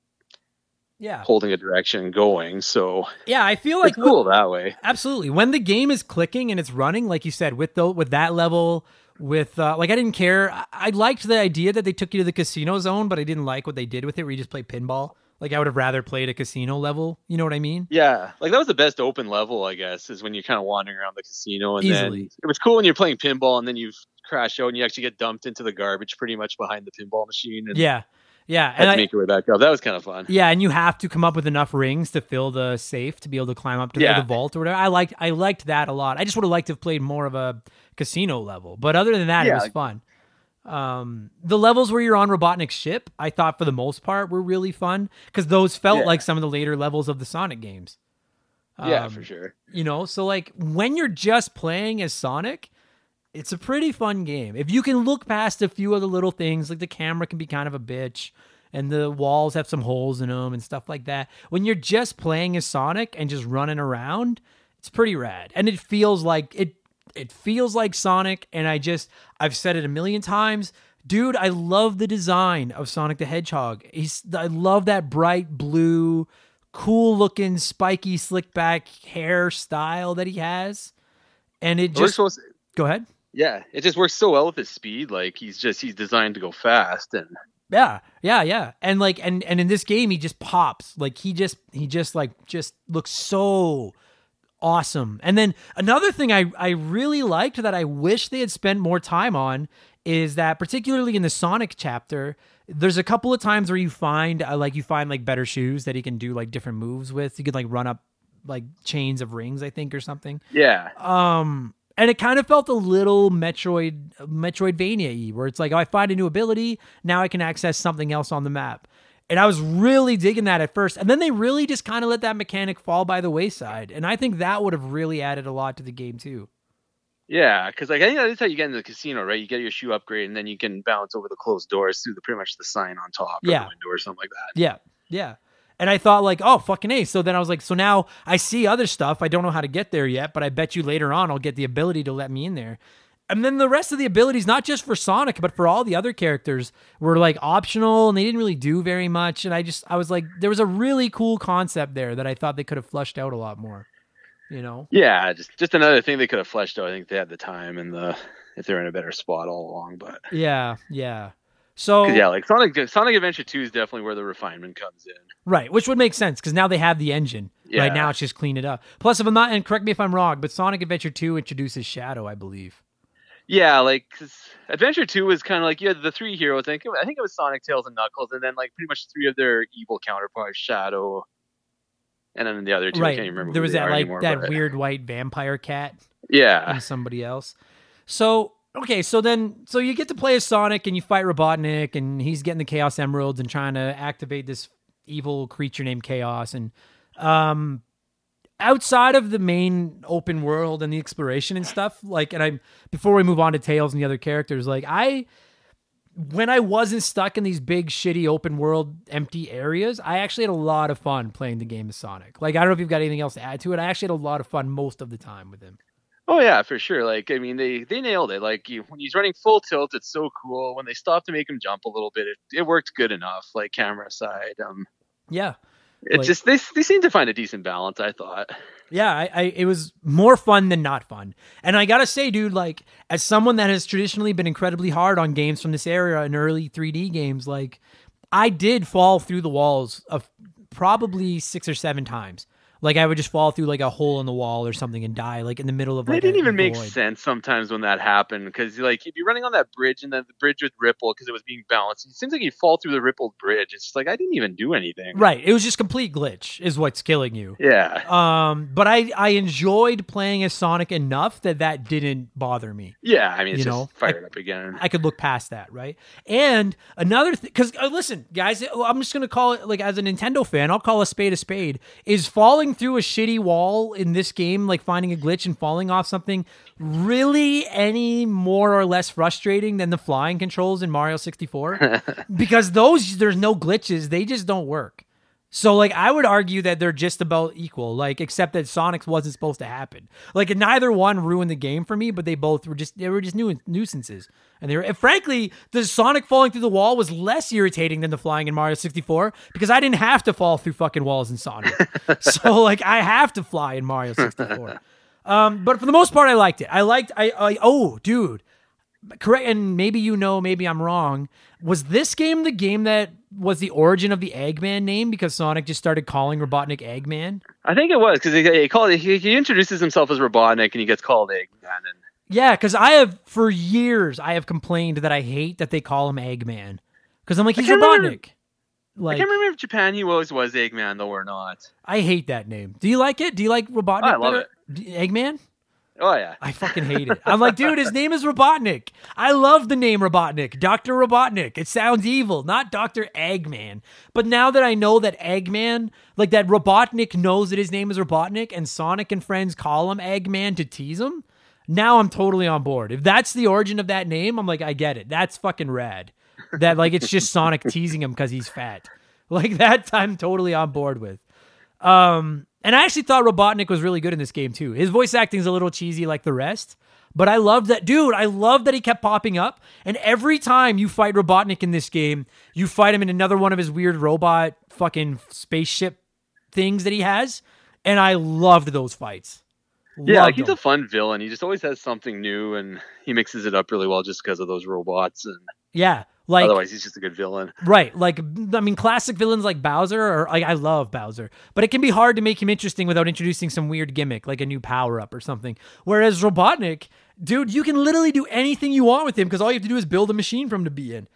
Yeah, holding a direction going. So yeah. I feel like it's cool that way. Absolutely. When the game is clicking and it's running, like you said, with the with that level, with uh, like I didn't care. I, I liked the idea that they took you to the casino zone, but I didn't like what they did with it, where you just play pinball. Like I would have rather played a casino level. You know what I mean? Yeah, like that was the best open level, I guess, is when you're kind of wandering around the casino, and Easily. then it was cool when you're playing pinball, and then you crash out, and you actually get dumped into the garbage, pretty much behind the pinball machine, and Yeah, yeah, and I, make your way back up. That was kind of fun. yeah, and you have to come up with enough rings to fill the safe to be able to climb up to the- Yeah. the vault or whatever. I liked I liked that a lot. I just would have liked to have played more of a casino level, but other than that, it was like- fun. Um, the levels where you're on Robotnik's ship, I thought for the most part were really fun because those felt Yeah. like some of the later levels of the Sonic games. yeah, Um, for sure. You know, so like when you're just playing as Sonic, it's a pretty fun game. If you can look past a few of the little things, like the camera can be kind of a bitch and the walls have some holes in them and stuff like that. When you're just playing as Sonic and just running around, it's pretty rad. And it feels like it it feels like Sonic and I just I've said it a million times. Dude, I love the design of Sonic the Hedgehog. He's I love that bright blue, cool looking spiky slick back hair style that he has. And it just go ahead. Yeah, it just works so well with his speed. Like he's just he's designed to go fast, and Yeah, yeah, yeah. And like and and in this game he just pops. Like he just he just like just looks so awesome. And then another thing I I really liked that I wish they had spent more time on is that particularly in the Sonic chapter, there's a couple of times where you find uh, like you find like better shoes that he can do like different moves with. You could like run up like chains of rings, I think, or something. yeah, Um, and it kind of felt a little Metroid Metroidvania y, where it's like, oh, I find a new ability, now I can access something else on the map. And I was really digging that at first. And then they really just kind of let that mechanic fall by the wayside. And I think that would have really added a lot to the game too. yeah. Because like I think that's how you get into the casino, right? You get your shoe upgrade, and then you can bounce over the closed doors through the pretty much the sign on top, or Yeah. the window, or something like that. Yeah. Yeah. And I thought like, oh fucking A. So then I was like, so now I see other stuff. I don't know how to get there yet, but I bet you later on I'll get the ability to let me in there. And then the rest of the abilities, not just for Sonic, but for all the other characters, were like optional and they didn't really do very much. And I just I was like, there was a really cool concept there that I thought they could have flushed out a lot more. You know? Yeah, just just another thing they could have fleshed out. I think they had the time and the if they're in a better spot all along, but. Yeah, yeah. So yeah, like Sonic Sonic Adventure 2 is definitely where the refinement comes in. Right, which would make sense because now they have the engine. Right Yeah. now, it's just clean it up. Plus, if I'm not, and correct me if I'm wrong, but Sonic Adventure 2 introduces Shadow, I believe. Yeah, like Adventure 2 was kind of like you had the three heroes. I think, I think it was Sonic, Tails, and Knuckles, and then like pretty much three of their evil counterparts, Shadow, and then the other two. I right. can't remember. there was they that like anymore, that but- weird white vampire cat Yeah, and somebody else. So okay, so then so you get to play as Sonic and you fight Robotnik and he's getting the Chaos Emeralds and trying to activate this evil creature named Chaos and um outside of the main open world and the exploration and stuff like and I before we move on to Tails and the other characters like I when I wasn't stuck in these big shitty open world empty areas, I actually had a lot of fun playing the game of Sonic. Like I don't know if you've got anything else to add to it. I actually had a lot of fun most of the time with him. Oh yeah, for sure. Like I mean, they they nailed it. Like you, when he's running full tilt, it's so cool. When they stop to make him jump a little bit, it, it worked good enough. Like camera side, um, Yeah. it Like- just they they seem to find a decent balance. I thought. Yeah, I, I it was more fun than not fun. And I gotta say, dude, like as someone that has traditionally been incredibly hard on games from this area and early 3D games, like I did fall through the walls of probably six or seven times. Like I would just fall through like a hole in the wall or something and die like in the middle of like it didn't a even make void. sense sometimes when that happened because like you'd be running on that bridge and then the bridge would ripple because it was being balanced. It seems like you'd fall through the rippled bridge. It's just like I didn't even do anything. Right. It was just complete glitch is what's killing you. Yeah. Um, but I I enjoyed playing as Sonic enough that that didn't bother me. Yeah. I mean, it's You just know, fire I- up again. I could look past that, right? And another thing, because uh, listen, guys, I'm just gonna call it like as a Nintendo fan, I'll call a spade a spade. Is falling through a shitty wall in this game, like finding a glitch and falling off something, really any more or less frustrating than the flying controls in Mario 64? [laughs] because those there's no glitches, they just don't work. So like I would argue that they're just about equal, like except that Sonic's wasn't supposed to happen. Like neither one ruined the game for me, but they both were just they were just nu- nuisances. And they were and frankly, the Sonic falling through the wall was less irritating than the flying in Mario 64 because I didn't have to fall through fucking walls in Sonic. [laughs] so like I have to fly in Mario 64. [laughs] Um, but for the most part, I liked it. I liked I, I oh dude, correct and maybe you know maybe i'm wrong. Was this game the game that was the origin of the eggman name because sonic just started calling robotnik eggman? I think it was because he, he called he, he introduces himself as Robotnik and he gets called Eggman. And yeah because i have for years i have complained that i hate that they call him eggman. Because i'm like he's can't remember- robotnik. Like I can't remember if Japan he always was Eggman though or not. I hate that name. Do you like it? Do you like robotnik I love better? D- eggman Oh yeah. I fucking hate it. I'm like, dude, his [laughs] name is Robotnik. I love the name Robotnik, Dr. Robotnik. It sounds evil, not Dr. Eggman. But now that I know that Eggman, like that Robotnik knows that his name is Robotnik and Sonic and friends call him Eggman to tease him, now I'm totally on board. If that's the origin of that name, I'm like, I get it. That's fucking rad. That like it's just Sonic teasing him because he's fat. Like [laughs] that I'm totally on board with. Um, and I actually thought Robotnik was really good in this game too. His voice acting is a little cheesy like the rest, but I love that dude. I love that he kept popping up. And every time you fight Robotnik in this game, you fight him in another one of his weird robot fucking spaceship things that he has. And I loved those fights. Yeah, Loved like he's them. a fun villain. He just always has something new and he mixes it up really well just because of those robots. And yeah. Like otherwise, he's just a good villain. Right. Like, I mean, classic villains like Bowser, or like, I love Bowser, but it can be hard to make him interesting without introducing some weird gimmick, like a new power up or something. Whereas Robotnik, dude, you can literally do anything you want with him because all you have to do is build a machine for him to be in.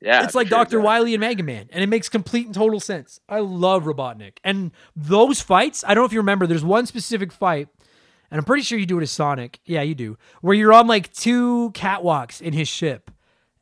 Yeah, it's like sure, Dr. yeah. Wily and Mega Man, and it makes complete and total sense. I love Robotnik. And those fights, I don't know if you remember, there's one specific fight, and I'm pretty sure you do it as Sonic. Yeah, you do. Where you're on like two catwalks in his ship,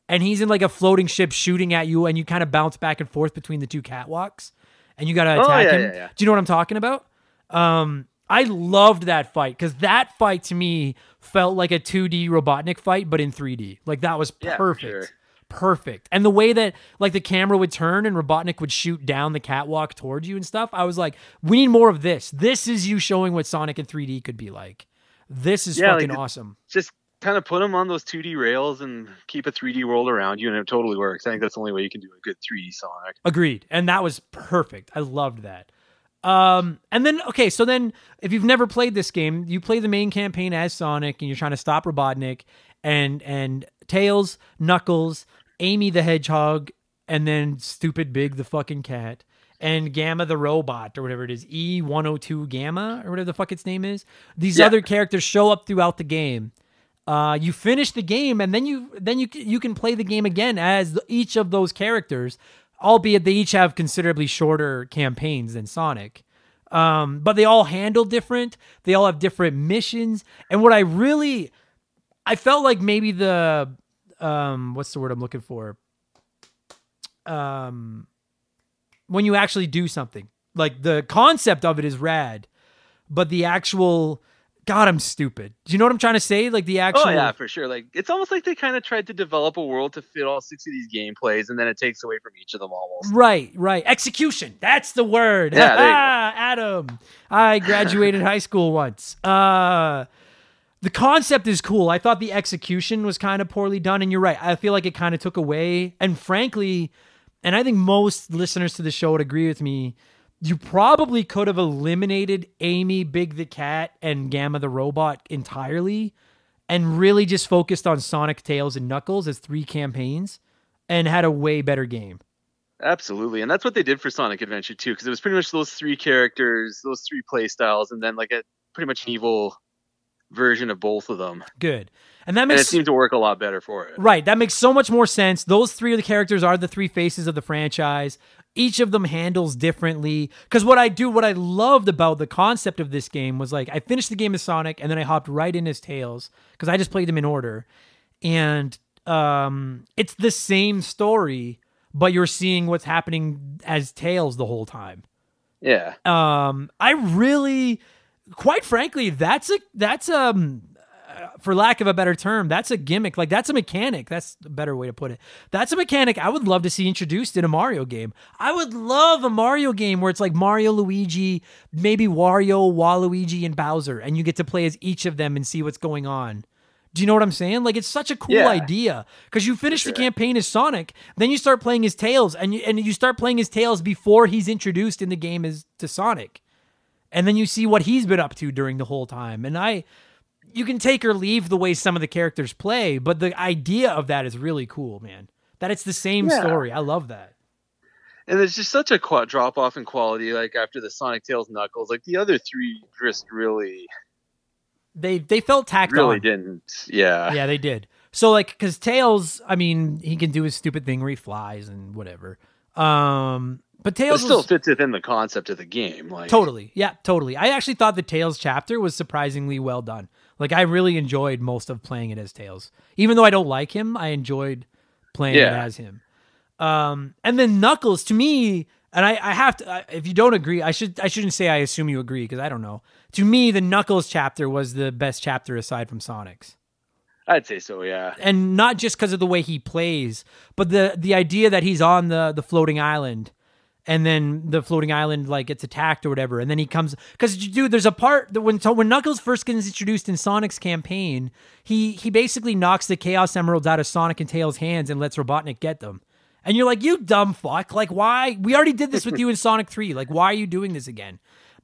and he's in like a floating ship shooting at you, and you kind of bounce back and forth between the two catwalks, and you got to Oh, attack yeah, him. yeah, yeah. Do you know what I'm talking about? Um, I loved that fight because that fight to me felt like a 2D Robotnik fight, but in 3D. Like that was Yeah, perfect. sure. Perfect. And the way that like the camera would turn and Robotnik would shoot down the catwalk towards you and stuff, I was like, we need more of this. This is you showing what Sonic in 3D could be like. This is Yeah, fucking the- awesome. Just kind of put them on those 2D rails and keep a 3D world around you, and it totally works. I think that's the only way you can do a good 3D Sonic. Agreed. And that was perfect. I loved that. Um, and then okay, so then if you've never played this game, you play the main campaign as Sonic and you're trying to stop Robotnik and and Tails, Knuckles, Amy the Hedgehog, and then Stupid Big the fucking cat. And Gamma the robot, or whatever it is, E102 Gamma, or whatever the fuck its name is. These Yeah. other characters show up throughout the game. Uh, you finish the game, and then you then you you can play the game again as each of those characters, albeit they each have considerably shorter campaigns than Sonic. Um, but they all handle different. They all have different missions. And what I really, I felt like maybe the, um, what's the word I'm looking for? Um, when you actually do something, like the concept of it is rad, but the actual, God, I'm stupid. Do you know what I'm trying to say? Like the actual, Oh yeah, for sure. Like it's almost like they kind of tried to develop a world to fit all six of these gameplays, and then it takes away from each of them almost. Right, right. Execution. That's the word. Yeah, there you go. [laughs] Adam. I graduated high school once. Uh the concept is cool. I thought the execution was kind of poorly done and you're right. I feel like it kind of took away and frankly, and I think most listeners to the show would agree with me, you probably could have eliminated Amy, Big the Cat, and Gamma the Robot entirely and really just focused on Sonic, Tails, and Knuckles as three campaigns and had a way better game. Absolutely, and that's what they did for Sonic Adventure 2, because it was pretty much those three characters, those three play styles, and then like a pretty much an evil version of both of them. Good. And that And it seemed to work a lot better for it. Right. That makes so much more sense. Those three of the characters are the three faces of the franchise. Each of them handles differently. Because what I do, what I loved about the concept of this game was like I finished the game as Sonic and then I hopped right in as Tails because I just played them in order. And um, it's the same story, but you're seeing what's happening as Tails the whole time Yeah. um i really quite frankly that's a that's um for lack of a better term that's a gimmick. Like that's a mechanic. That's a better way to put it. That's a mechanic i would love to see introduced in a mario game. I would love a mario game where it's like mario luigi maybe wario waluigi and bowser and you get to play as each of them and see what's going on. Do you know what I'm saying? Like it's such a cool Yeah. idea. Because you finish the campaign as Sonic, then you start playing his Tails, and you, and you start playing his Tails before he's introduced in the game as to Sonic, and then you see what he's been up to during the whole time. And I, you can take or leave the way some of the characters play, but the idea of that is really cool, man. That it's the same Yeah. story. I love that. And there's just such a qu- drop off in quality, like after the Sonic Tails Knuckles. Like the other three just really, They they felt tacked really on. didn't. Yeah. yeah, they did. So like, because Tails, I mean, he can do his stupid thing where he flies and whatever. Um, but But Tails it still was- fits within the concept of the game. Like Totally. Yeah, totally. I actually thought the Tails chapter was surprisingly well done. Like I really enjoyed most of playing it as Tails. Even though I don't like him, I enjoyed playing it as him. Um and then Knuckles to me and I, I have to. I- If you don't agree, I should. I shouldn't say I assume you agree because I don't know. To me, the Knuckles chapter was the best chapter aside from Sonic's I'd say so. Yeah. and not just because of the way he plays, but the the idea that he's on the the floating island, and then the floating island like gets attacked or whatever, and then he comes because dude, there's a part that when so when Knuckles first gets introduced in Sonic's campaign, he he basically knocks the Chaos Emeralds out of Sonic and Tails' hands and lets Robotnik get them. And you're like, you dumb fuck! Like, why? We already did this with you in Sonic Three. Like, why are you doing this again?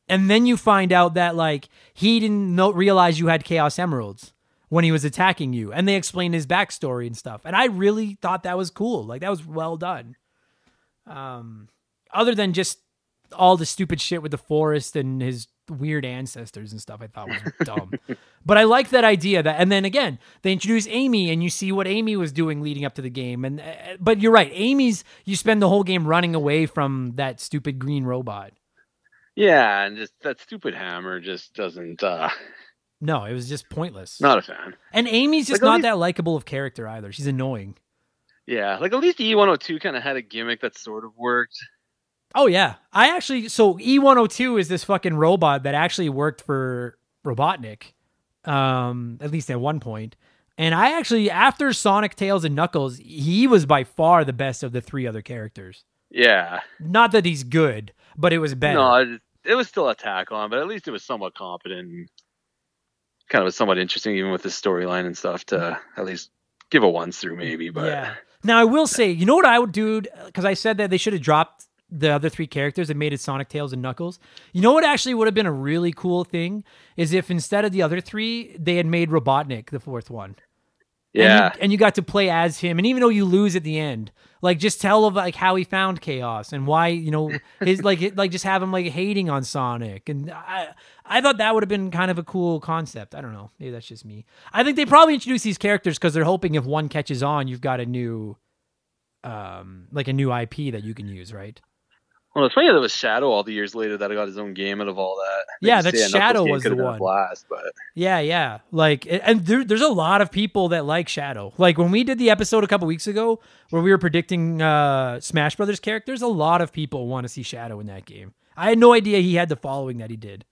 And then you find out that like he didn't know, realize you had Chaos Emeralds when he was attacking you, and they explain his backstory and stuff. And I really thought that was cool. Like that was well done. Um, other than just all the stupid shit with the forest and his weird ancestors and stuff, I thought was [laughs] dumb. but I like that idea. That and then again, they introduce Amy, and you see what Amy was doing leading up to the game. And uh, but you're right, Amy's. You spend the whole game running away from that stupid green robot. Yeah, and just that stupid hammer just doesn't. uh No, it was just pointless. Not a fan. And Amy's just Like, not least- that likable of character either. She's annoying. Yeah, like at least E102 kind of had a gimmick that sort of worked. Oh yeah, I actually so E102 is this fucking robot that actually worked for Robotnik, um, at least at one point. And I actually, after Sonic, Tails, and Knuckles, he was by far the best of the three other characters. Yeah. Not that he's good, but it was better. No, it, was still a tack on, but at least it was somewhat competent. And kind of was somewhat interesting, even with the storyline and stuff, to at least give a once through, maybe. But yeah. Now I will say, you know what I would do? Because I said that they should have dropped the other three characters and made it Sonic, Tails, and Knuckles. You know what actually would have been a really cool thing is if instead of the other three, they had made Robotnik the fourth one. yeah, and you, and you got to play as him. And even though you lose at the end like just tell of like how he found chaos and why you know [laughs] his like like just have him like hating on sonic. And i i thought that would have been kind of a cool concept. I don't know. Maybe that's just me. I think they probably introduce these characters because they're hoping if one catches on you've got a new um like a new ip that you can use right Well, it's funny that it was Shadow all the years later that I got his own game out of all that. Yeah, Like you that's say, a Knuckles Shadow was the one. Blast, but Yeah, yeah. Like, and there, there's a lot of people that like Shadow. Like when we did the episode a couple weeks ago where we were predicting uh, Smash Brothers characters, a lot of people want to see Shadow in that game. I had no idea he had the following that he did.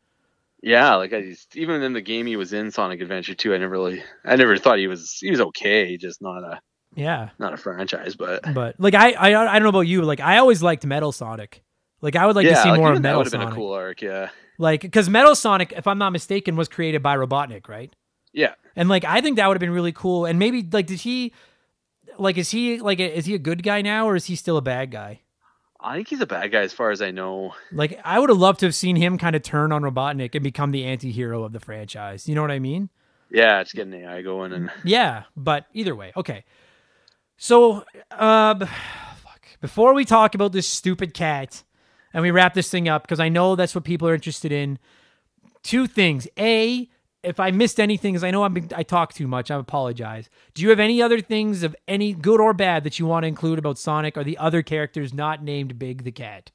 yeah, like I just, even in the game he was in Sonic Adventure 2, I never really, I never thought he was he was okay, just not a Yeah, not a franchise, but but like I, I, I don't know about you. Like I always liked Metal Sonic. Like I would like yeah, to see like, more of that Metal would have been Sonic. a cool arc. Yeah, Like because Metal Sonic, if I'm not mistaken, was created by Robotnik, right? yeah. And like I think that would have been really cool. And maybe like did he, like is he like is he a good guy now or is he still a bad guy? I think he's a bad guy as far as I know. Like I would have loved to have seen him kind of turn on Robotnik and become the anti-hero of the franchise. You know what I mean? Yeah, it's getting AI going and Yeah, but either way, okay. So, uh, [sighs] fuck. before we talk about this stupid cat and we wrap this thing up, because I know that's what people are interested in, two things. A, if I missed anything, because I know I'm, I talk too much, I apologize. Do you have any other things of any good or bad that you want to include about Sonic or the other characters not named Big the Cat?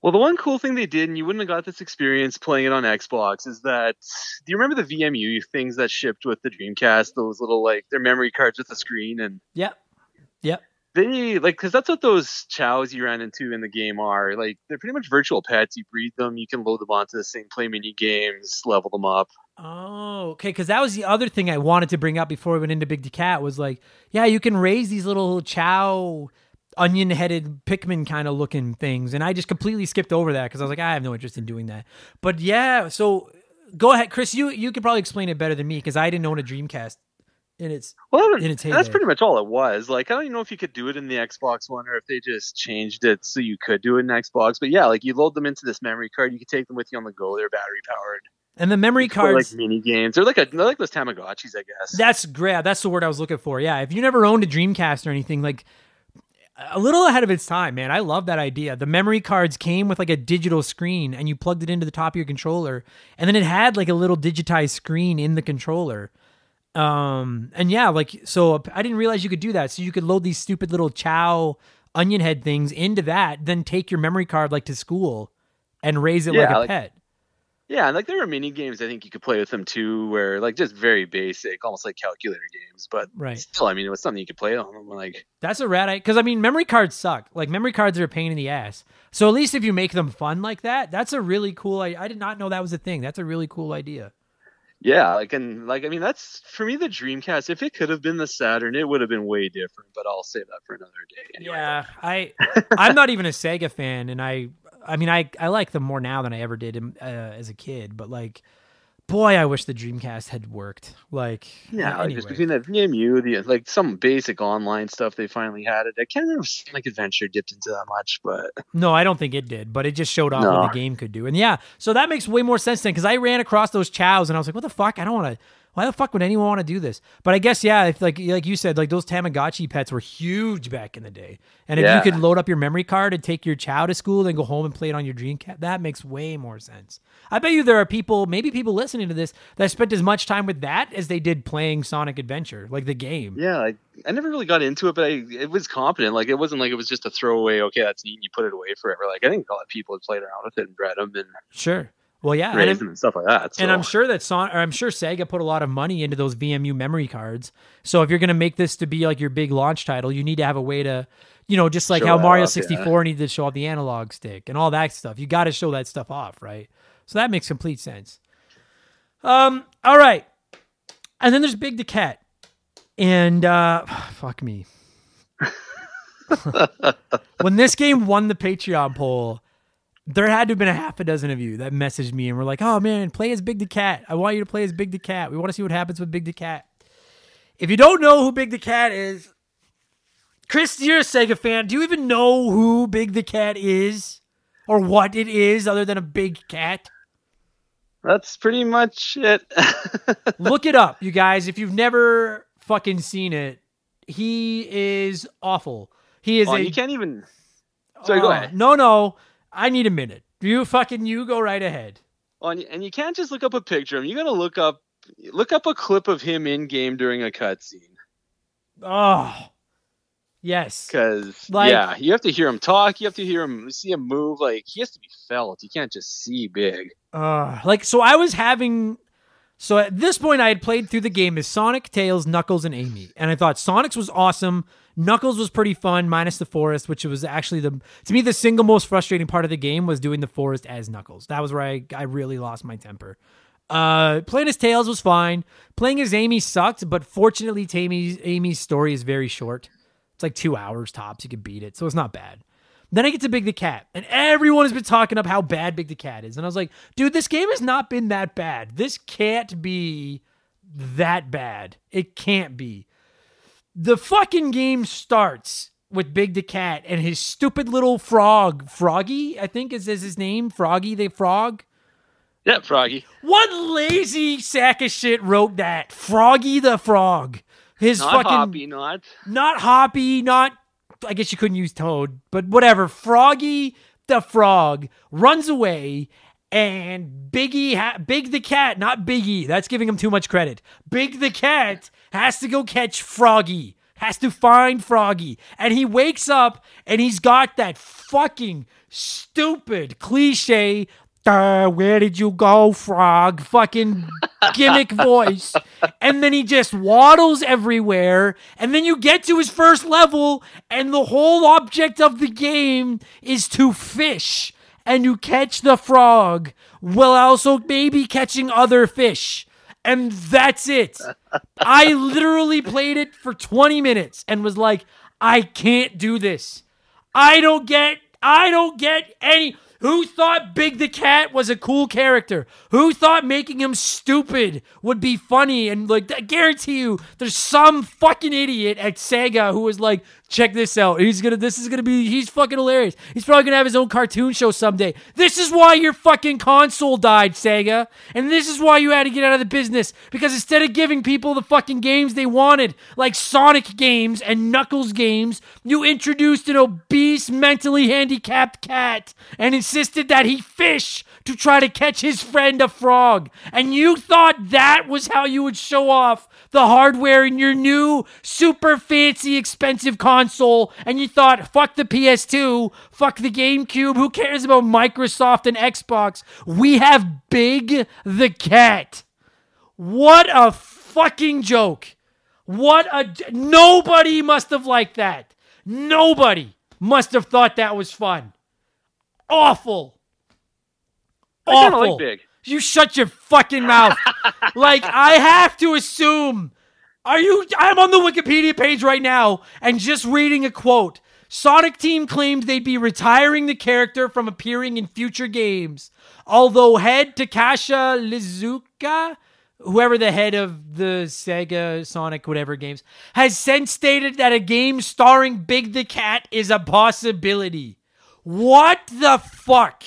Well, the one cool thing they did, and you wouldn't have got this experience playing it on Xbox, is that do you remember the VMU things that shipped with the Dreamcast? Those little like their memory cards with the screen, and Yep. Yep. They like because that's what those chows you ran into in the game are. Like they're pretty much virtual pets. You breed them, you can load them onto the thing, play mini games, level them up. Oh, okay. Because that was the other thing I wanted to bring up before we went into Big Cat was like, yeah, you can raise these little Chao, onion headed Pikmin kind of looking things. And I just completely skipped over that because I was like, I have no interest in doing that. But yeah, so go ahead, Chris. You you could probably explain it better than me because I didn't own a Dreamcast in its Well, in its that's pretty much all it was. Like I don't even know if you could do it in the Xbox One or if they just changed it so you could do it in Xbox. But yeah, like you load them into this memory card, you could take them with you on the go. They're battery powered. and the memory Or cards. like mini games. They're like a they're like those Tamagotchis, I guess. That's great. That's the word I was looking for. Yeah. If you never owned a Dreamcast or anything, like a little ahead of its time, man. I love that idea. The memory cards came with like a digital screen and you plugged it into the top of your controller and then it had like a little digitized screen in the controller. Um and yeah, like so I didn't realize you could do that. So you could load these stupid little Chao onion head things into that, then take your memory card like to school and raise it like a like- pet. Yeah, and like there were mini games I think you could play with them too, where like just very basic, almost like calculator games. But Right. still, I mean, it was something you could play on them. Like That's a rad because I mean memory cards suck. Like memory cards are a pain in the ass. So at least if you make them fun like that, that's a really cool. I, I did not know that was a thing. That's a really cool idea. Yeah, like and like I mean, that's for me the Dreamcast. If it could have been the Saturn, it would have been way different. But I'll save that for another day. Anyway. Yeah, I I'm not even a Sega fan, and I I mean I I like them more now than I ever did uh, as a kid. But like, boy, I wish the Dreamcast had worked. Like, Yeah, anyway. just between that VMU, the like some basic online stuff they finally had it. I can't remember if Sonic Adventure dipped into that much, but No, I don't think it did, but it just showed off what the game could do. And yeah, so that makes way more sense then because I ran across those chows and I was like, what the fuck? I don't want to. Why the fuck would anyone want to do this? But I guess yeah, if like like you said, like those Tamagotchi pets were huge back in the day, and if Yeah. you could load up your memory card and take your Chao to school, then go home and play it on your Dreamcast, that makes way more sense. I bet you there are people, maybe people listening to this, that spent as much time with that as they did playing Sonic Adventure, like the game. yeah, like I never really got into it, but I it was competent. Like it wasn't like it was just a throwaway. Okay, that's neat. You put it away forever. Like I think a lot of people had played around with it and bred them and Sure. Well, yeah, and raised I'm- them and stuff like that. So. And I'm sure that Son, or I'm sure Sega put a lot of money into those VMU memory cards. So if you're going to make this to be like your big launch title, you need to have a way to, you know, just like Show how Mario off, 64 needed to show off the analog stick and all that stuff. You got to show that stuff off, right? So that makes complete sense. Um, all right. And then there's Big the Cat. And uh [sighs] fuck me. [laughs] when this game won the Patreon poll, there had to have been a half a dozen of you that messaged me and were like, "Oh man, play as Big the Cat. I want you to play as Big the Cat. We want to see what happens with Big the Cat." If you don't know who Big the Cat is, Chris, you're a Sega fan. Do you even know who Big the Cat is or what it is other than a big cat? That's pretty much it. [laughs] Look it up, you guys. If you've never fucking seen it, he is awful. He is oh, a you can't even. Sorry, go Oh, ahead. No, no. I need a minute. You fucking you go right ahead. Oh, and, you- and you can't just look up a picture of him. You got to look up look up a clip of him in game during a cutscene. Oh. Yes. Because Like- yeah, you have to hear him talk. You have to hear him see him move. Like he has to be felt. You can't just see big. Uh, like so I was having so at this point I had played through the game as Sonic, Tails, Knuckles, and Amy. And I thought Sonic's was awesome. Knuckles was pretty fun, minus the forest, which was actually the to me the single most frustrating part of the game was doing the forest as Knuckles. That was where I, I really lost my temper. Uh, playing as Tails was fine. Playing as Amy sucked, but fortunately, Amy's Amy's story is very short. It's like two hours tops. You could beat it, so it's not bad. Then I get to Big the Cat, and everyone has been talking up how bad Big the Cat is. And I was like, dude, this game has not been that bad. This can't be that bad. It can't be. The fucking game starts with Big the Cat and his stupid little frog, Froggy, I think is, is his name, Froggy the Frog. Yeah, Froggy. What lazy sack of shit wrote that? Froggy the Frog. His Not fucking Hoppy, not. not Hoppy, not I guess you couldn't use Toad, but whatever. Froggy the frog runs away and Biggie, ha- Big the cat, not Biggie, that's giving him too much credit. Big the cat has to go catch Froggy, has to find Froggy. And he wakes up and he's got that fucking stupid cliche. "Uh, where did you go, frog? Fucking gimmick [laughs] voice. And then he just waddles everywhere. And then you get to his first level, and the whole object of the game is to fish and you catch the frog while also maybe catching other fish. And that's it. I literally played it for 20 minutes and was like, I can't do this. I don't get I don't get any who thought Big the Cat was a cool character? Who thought making him stupid would be funny? And like, I guarantee you, there's some fucking idiot at Sega who was like, check this out. He's gonna, this is gonna be, he's fucking hilarious. He's probably gonna have his own cartoon show someday. This is why your fucking console died, Sega. And this is why you had to get out of the business. Because instead of giving people the fucking games they wanted, like Sonic games and Knuckles games, you introduced an obese, mentally handicapped cat and insisted that he fish to try to catch his friend a frog. And you thought that was how you would show off the hardware in your new super fancy expensive console and you thought fuck the PS2, fuck the GameCube, who cares about Microsoft and Xbox? We have Big the Cat. What a fucking joke. What a nobody must have liked that. Nobody must have thought that was fun. Awful. I kind of Awful. like Big. You shut your fucking mouth. [laughs] like I have to assume. Are you I'm on the Wikipedia page right now and just reading a quote. Sonic Team claimed they'd be retiring the character from appearing in future games. Although head Takashi Iizuka, whoever the head of the Sega Sonic whatever games, has since stated that a game starring Big the Cat is a possibility. What the fuck?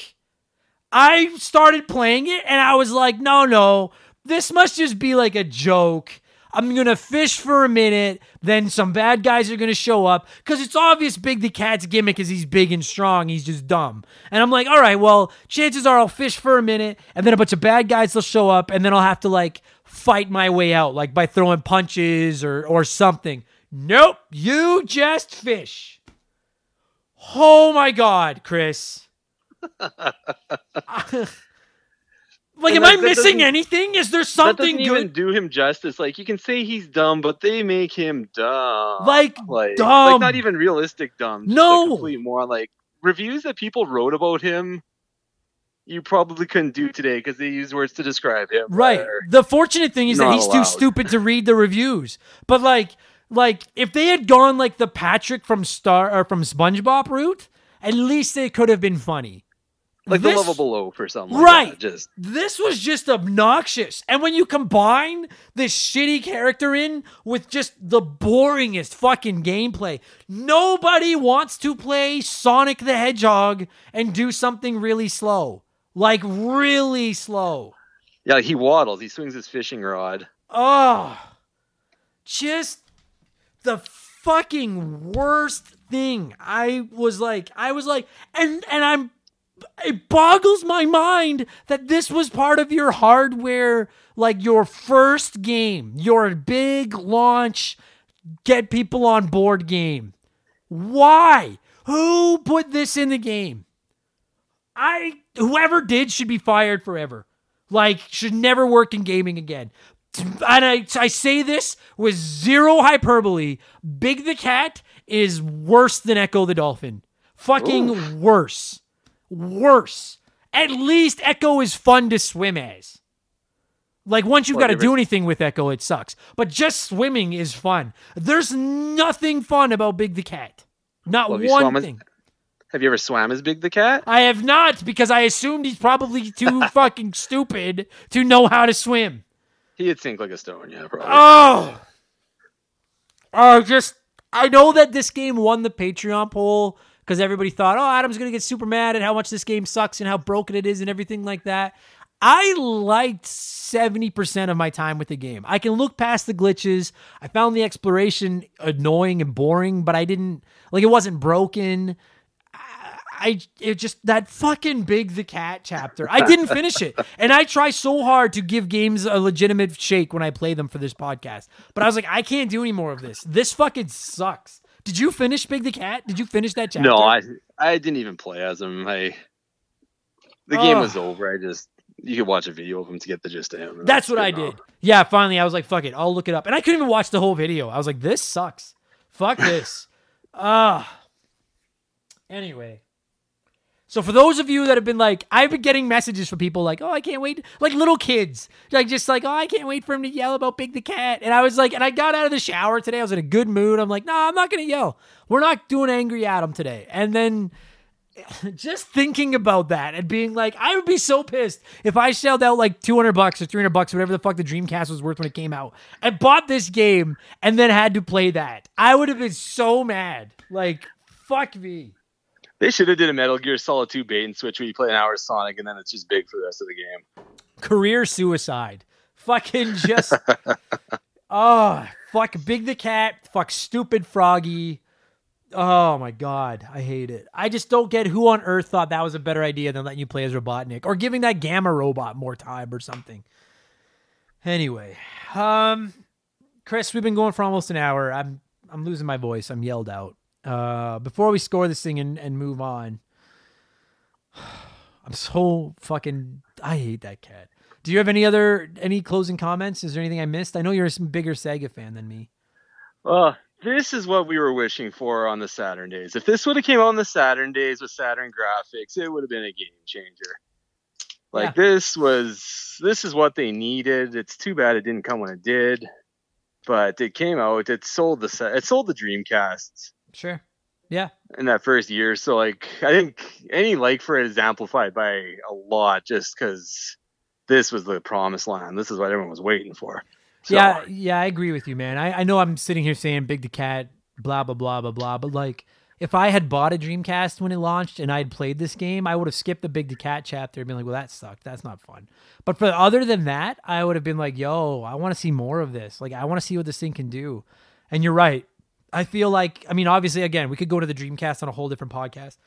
I started playing it and I was like, no, no, this must just be like a joke. I'm going to fish for a minute, then some bad guys are going to show up because it's obvious Big the Cat's gimmick is he's big and strong. He's just dumb. And I'm like, all right, well, chances are I'll fish for a minute and then a bunch of bad guys will show up and then I'll have to like fight my way out, like by throwing punches or, or something. Nope, you just fish. Oh my God, Chris. Like, am And I that- that missing anything? Is there That something doesn't even do him justice. Like you can say he's dumb, but they make him dumb. Like, like, dumb. like not even realistic dumb. No. complete moron. Like reviews that people wrote about him, you probably couldn't do today because they use words to describe him. Right. The fortunate thing is that he's too stupid to read the reviews. But like, like if they had gone like the Patrick from Star or from SpongeBob route, at least they could have been funny. Like This- the lovable loaf or something. like Right. that, Just This was just obnoxious. And when you combine this shitty character in with just the boringest fucking gameplay, nobody wants to play Sonic the Hedgehog and do something really slow. Like really slow. yeah, he waddles. He swings his fishing rod. Oh, just the fucking worst thing. I was like, I was like, and and I'm. It boggles my mind that this was part of your hardware, like your first game, your big launch, get people on board game. Why? Who put this in the game? I whoever did should be fired forever. Like should never work in gaming again. And I, I say this with zero hyperbole. Big the Cat is worse than Ecco the Dolphin. Fucking worse. Worse. At least Ecco is fun to swim as. Like once you've got to do anything with Ecco, it sucks. But just swimming is fun. There's nothing fun about Big the Cat. Not Well, one swum as- thing. Have you ever swam as Big the Cat? I have not because I assumed he's probably too [laughs] fucking stupid to know how to swim. He'd sink like a stone. Yeah, probably. Oh, oh, just I know that this game won the Patreon poll because everybody thought, oh, Adam's gonna get super mad at how much this game sucks and how broken it is and everything like that. I liked 70% of my time with the game. I can look past the glitches. I found the exploration annoying and boring, but I didn't like it wasn't broken. I it just that fucking big the cat chapter. I didn't finish it. And I try so hard to give games a legitimate shake when I play them for this podcast. But I was like, I can't do any more of this. This fucking sucks. Did you finish Big the Cat? Did you finish that chapter? No, I I didn't even play as him. I the game Oh. was over. I just you could watch a video of him to get the gist of him. That's what I did. Yeah, finally I was like, fuck it, I'll look it up. And I couldn't even watch the whole video. I was like, this sucks. Fuck [laughs] this. Ah. anyway. So for those of you that have been like, I've been getting messages from people like, oh, I can't wait, like little kids, like just like, oh, I can't wait for him to yell about Big the Cat. And I was like, and I got out of the shower today. I was in a good mood. I'm like, nah, I'm not gonna yell. We're not doing angry Adam today. And then [laughs] just thinking about that and being like, I would be so pissed if I shelled out like 200 bucks or 300 bucks, whatever the fuck the Dreamcast was worth when it came out, and bought this game and then had to play that. I would have been so mad. Like, fuck me. They should have did a Metal Gear Solid 2 bait and switch where you play an hour of Sonic and then it's just big for the rest of the game. Career suicide. Fucking just. oh, [laughs] fuck Big the Cat. Fuck stupid Froggy. Oh my god, I hate it. I just don't get who on earth thought that was a better idea than letting you play as Robotnik or giving that Gamma robot more time or something. Anyway, um, Chris, we've been going for almost an hour. I'm I'm losing my voice. I'm yelled out. Uh, before we score this thing and, and move on, [sighs] I'm so fucking. I hate that cat. Do you have any other any closing comments? Is there anything I missed? I know you're a bigger Sega fan than me. Uh, this is what we were wishing for on the Saturn days. If this would have came out on the Saturn days with Saturn graphics, it would have been a game changer. Like this was this is what they needed. It's too bad it didn't come when it did, but it came out. It sold the set. It sold the Dreamcasts Sure. Yeah. in that first year. So like I think any like for it is amplified by a lot just because this was the promised land. This is what everyone was waiting for. So, Yeah, yeah, I agree with you, man. I, I know I'm sitting here saying Big the Cat, blah blah blah blah blah, but like if I had bought a Dreamcast when it launched and I had played this game, I would have skipped the Big the Cat chapter and been like, well, that sucked. That's not fun. But for other than that, I would have been like, yo, I want to see more of this. Like I want to see what this thing can do. And you're right. I feel like I mean, obviously, again, we could go to the Dreamcast on a whole different podcast.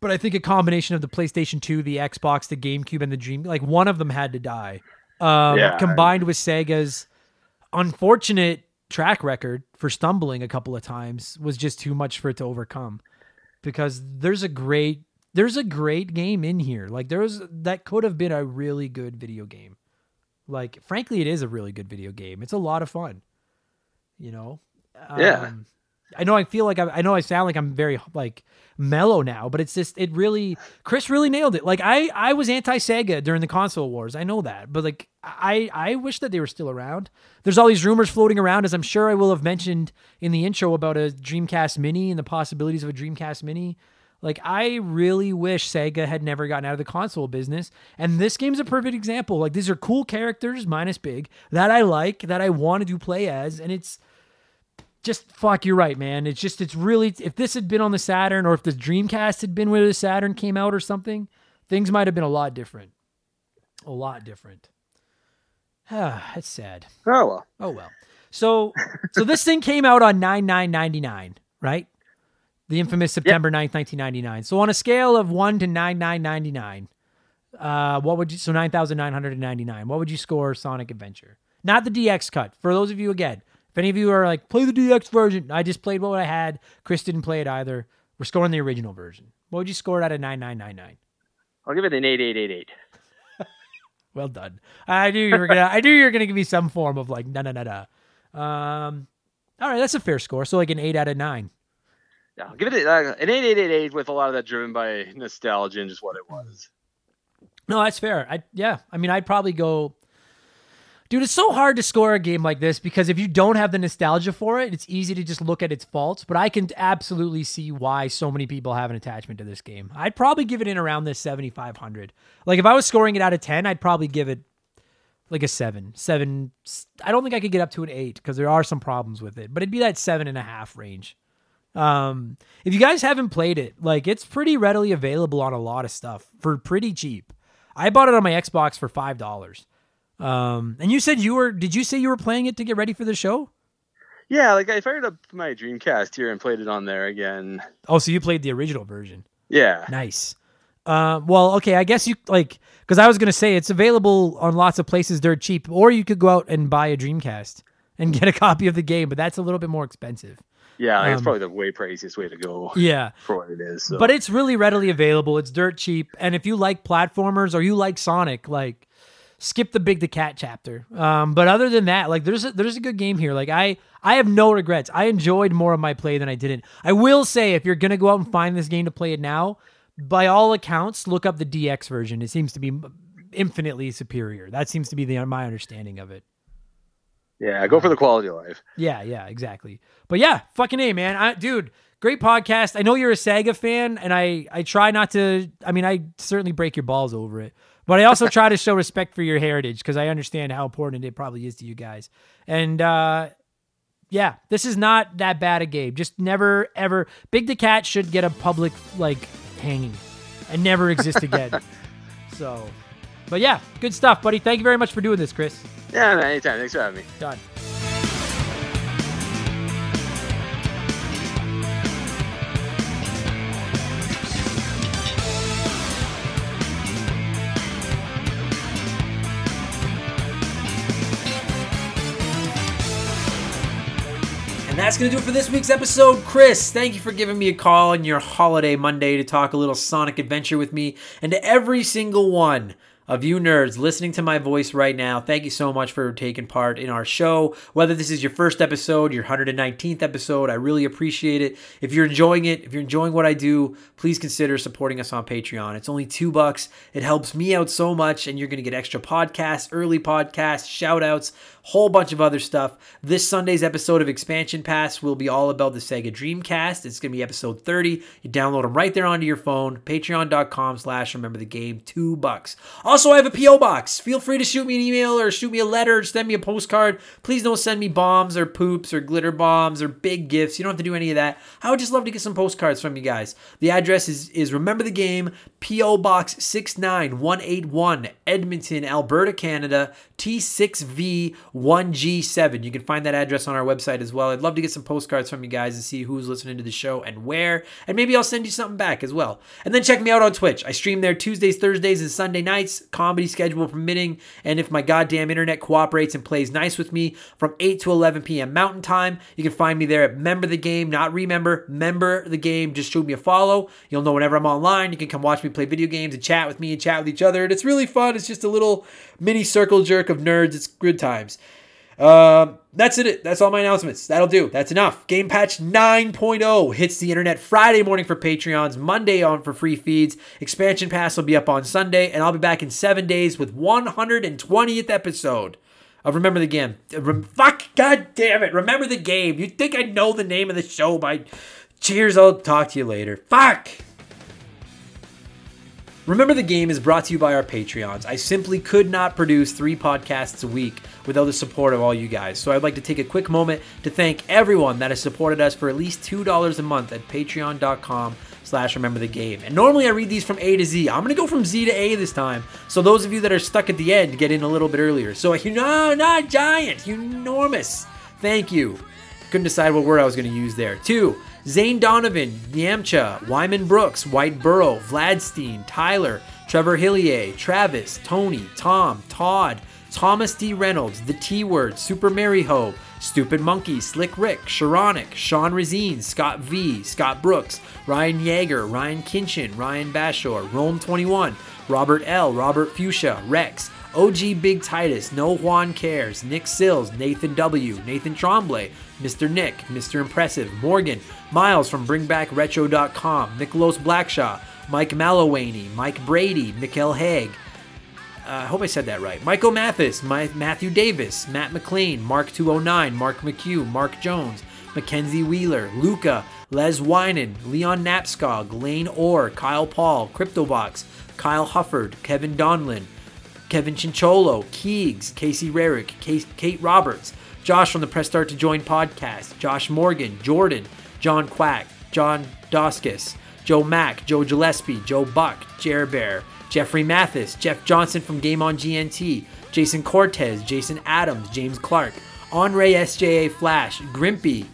But I think a combination of the PlayStation 2, the Xbox, the GameCube, and the Dream, like one of them had to die. Um, Yeah. combined with Sega's unfortunate track record for stumbling a couple of times was just too much for it to overcome because there's a great there's a great game in here like there's that could have been a really good video game like frankly it is a really good video game it's a lot of fun you know Yeah. I know i feel like I, I know i sound like i'm very like mellow now but it's just it really chris really nailed it. Like i i was anti sega during the console wars. I know that. But like i i wish that they were still around. There's all these rumors floating around as i'm sure i will have mentioned in the intro about a dreamcast mini and the possibilities of a dreamcast mini. Like i really wish sega had never gotten out of the console business. And this game's a perfect example. Like these are cool characters minus big that i like that i wanted to do play as and it's just fuck you're right man. It's just it's really if this had been on the saturn or if the dreamcast had been where the saturn came out or something things might have been a lot different. A lot different. [sighs] Ah it's sad. Oh well. oh well. So so this thing came out on 9999 right? The infamous september 9th 1999 so on a scale of 1 to 9999 uh what would you so 9999 what would you score sonic adventure? Not the dx cut. For those of you again if any of you are like play the dx version i just played what i had chris didn't play it either we're scoring the original version what would you score it out of 9999 I'll give it an eight eight eight eight. [laughs] Well done. I knew you were gonna. I knew you were gonna give me some form of like na na na na. Um, all right, that's a fair score. So like an eight out of nine. Yeah, I'll give it uh, an eight eight eight eight with a lot of that driven by nostalgia and just what it was. No, that's fair. I yeah. I mean, I'd probably go. Dude, it's so hard to score a game like this because if you don't have the nostalgia for it, it's easy to just look at its faults. But I can absolutely see why so many people have an attachment to this game. I'd probably give it in around this 7,500. Like if I was scoring it out of 10, I'd probably give it like a seven. Seven. I don't think I could get up to an eight because there are some problems with it, but it'd be that seven and a half range. Um, if you guys haven't played it, like it's pretty readily available on a lot of stuff for pretty cheap. I bought it on my Xbox for five dollars. Um, and you said you were. Did you say you were playing it to get ready for the show? Yeah, like I fired up my Dreamcast here and played it on there again. Oh, so you played the original version. Yeah. Nice. Uh, well, okay, I guess you like because I was gonna say it's available on lots of places dirt cheap, or you could go out and buy a Dreamcast and get a copy of the game, but that's a little bit more expensive. Yeah, Um, it's probably the way priciest way to go Yeah, for what it is. So. but it's really readily available. It's dirt cheap, and if you like platformers or you like Sonic, like skip the Big the Cat chapter. Um, but other than that, like there's a, there's a good game here. Like I I have no regrets. I enjoyed more of my play than I didn't. I will say if you're gonna go out and find this game to play it now, by all accounts, look up the DX version. It seems to be infinitely superior. That seems to be the my understanding of it. yeah, go for the quality of life. Yeah, yeah, exactly. But yeah, fucking a man, I, dude, great podcast. I know you're a Sega fan, and I I try not to. I mean, I certainly break your balls over it, but I also try to show respect for your heritage because I understand how important it probably is to you guys. And uh yeah, this is not that bad a game. Just never ever. Big the Cat should get a public like hanging and never exist again. [laughs] so, but yeah, good stuff, buddy. Thank you very much for doing this, Chris. Yeah, man, anytime. Thanks for having me. Done. That's going to do it for this week's episode. Chris, thank you for giving me a call on your holiday Monday to talk a little Sonic Adventure with me. And to every single one of you nerds listening to my voice right now, thank you so much for taking part in our show. Whether this is your first episode, your 119th episode, I really appreciate it. If you're enjoying it, if you're enjoying what I do, please consider supporting us on Patreon. It's only two bucks. It helps me out so much, and you're going to get extra podcasts, early podcasts, shout outs, whole bunch of other stuff. This Sunday's episode of Expansion Pass will be all about the Sega Dreamcast. It's going to be episode 30. You download them right there onto your phone. Patreon.com slash remember the game. Two bucks. Also, I have a P.O. box. Feel free to shoot me an email or shoot me a letter or send me a postcard. Please don't send me bombs or poops or glitter bombs or big gifts. You don't have to do any of that. I would just love to get some postcards from you guys. The address is, is Remember the Game, P.O. Box 69181, Edmonton, Alberta, Canada, T6V1G7. You can find that address on our website as well. I'd love to get some postcards from you guys and see who's listening to the show and where. And maybe I'll send you something back as well. And then check me out on Twitch. I stream there Tuesdays, Thursdays, and Sunday nights, comedy schedule permitting. And if my goddamn internet cooperates and plays nice with me from 8 to 11 p.m. Mountain Time, you can find me there at Member the Game, not Remember, Member the Game. Just shoot me a follow. You'll know whenever I'm online. You can come watch me play video games and chat with me and chat with each other. And it's really fun. It's just a little mini circle jerk of nerds. It's good times. Um, that's it. That's all my announcements. That'll do. That's enough. Game Patch 9.0 hits the internet Friday morning for Patreons, Monday on for free feeds. Expansion Pass will be up on Sunday, and I'll be back in seven days with 120th episode of Remember the Game. Fuck, god damn it. Remember the Game. You'd think I'd know the name of the show by. Cheers, I'll talk to you later. Fuck! Remember the Game is brought to you by our Patreons. I simply could not produce three podcasts a week without the support of all you guys. So I'd like to take a quick moment to thank everyone that has supported us for at least $2 a month at patreon.com slash remember the game. And normally I read these from A to Z. I'm going to go from Z to A this time. So those of you that are stuck at the end get in a little bit earlier. So you know, not giant, enormous. Thank you. Couldn't decide what word I was going to use there. Two, Zane Donovan, Yamcha, Wyman Brooks, White Burrow, Vladstein, Tyler, Trevor Hillier, Travis, Tony, Tom, Todd, Thomas D. Reynolds, The T Word, Super Mary Ho, Stupid Monkey, Slick Rick, Sharonic, Sean Razine, Scott V, Scott Brooks, Ryan Yeager, Ryan Kinchin, Ryan Bashor, Rome 21, Robert L, Robert Fuchsia, Rex, OG Big Titus, No Juan Cares, Nick Sills, Nathan W, Nathan Tremblay, Mr. Nick, Mr. Impressive, Morgan, Miles from BringBackRetro.com, Nicholas Blackshaw, Mike Mallowaney, Mike Brady, Mikkel Haig, uh, I hope I said that right. Michael Mathis, My, Matthew Davis, Matt McLean, Mark 209, Mark McHugh, Mark Jones, Mackenzie Wheeler, Luca, Les Winan, Leon Knapskog, Lane Orr, Kyle Paul, CryptoBox, Kyle Hufford, Kevin Donlin, Kevin Chincholo, Keegs, Casey Rarick, Kate, Roberts, Josh from the Press Start to Join podcast, Josh Morgan, Jordan, John Quack, John Doskis, Joe Mack, Joe Gillespie, Joe Buck, Jer Bear, Jeffrey Mathis, Jeff Johnson from Game on GNT, Jason Cortez, Jason Adams, James Clark, Andre SJA Flash, Grimpy,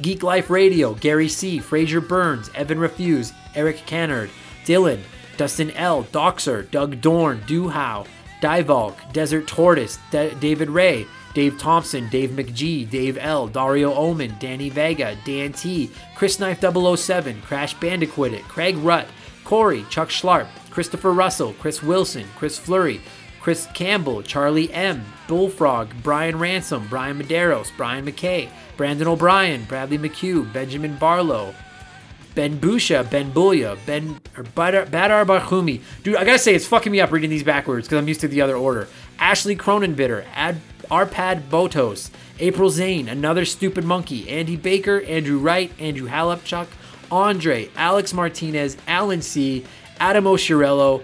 Geek Life Radio, Gary C., Fraser Burns, Evan Refuse, Eric Cannard, Dylan, Dustin L., Doxer, Doug Dorn, Duhow, Divalk, Desert Tortoise, David Ray, Dave Thompson, Dave McGee, Dave L., Dario Omen, Danny Vega, Dan T., Chris Knife 007, Crash Bandicoot Craig Rutt, Corey, Chuck Schlarp, Christopher Russell, Chris Wilson, Chris Flurry, Chris Campbell, Charlie M., Bullfrog, Brian Ransom, Brian Medeiros, Brian McKay, Brandon O'Brien, Bradley McHugh, Benjamin Barlow, Ben Busha, Ben Bulya, Ben or Badar, Barhumi. Dude, I gotta say, it's fucking me up reading these backwards because I'm used to the other order. Ashley Cronenbitter, Ad, Arpad Botos, April Zane, Another Stupid Monkey, Andy Baker, Andrew Wright, Andrew Halupchuk, Andre, Alex Martinez, Alan C., Adam Oshirello,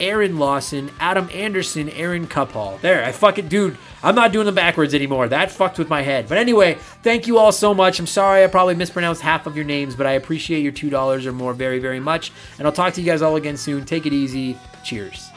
Aaron Lawson, Adam Anderson, Aaron Cuphall. There, I fucking dude. I'm not doing them backwards anymore. That fucked with my head. But anyway, thank you all so much. I'm sorry I probably mispronounced half of your names, but I appreciate your $2 or more very, very much. And I'll talk to you guys all again soon. Take it easy. Cheers.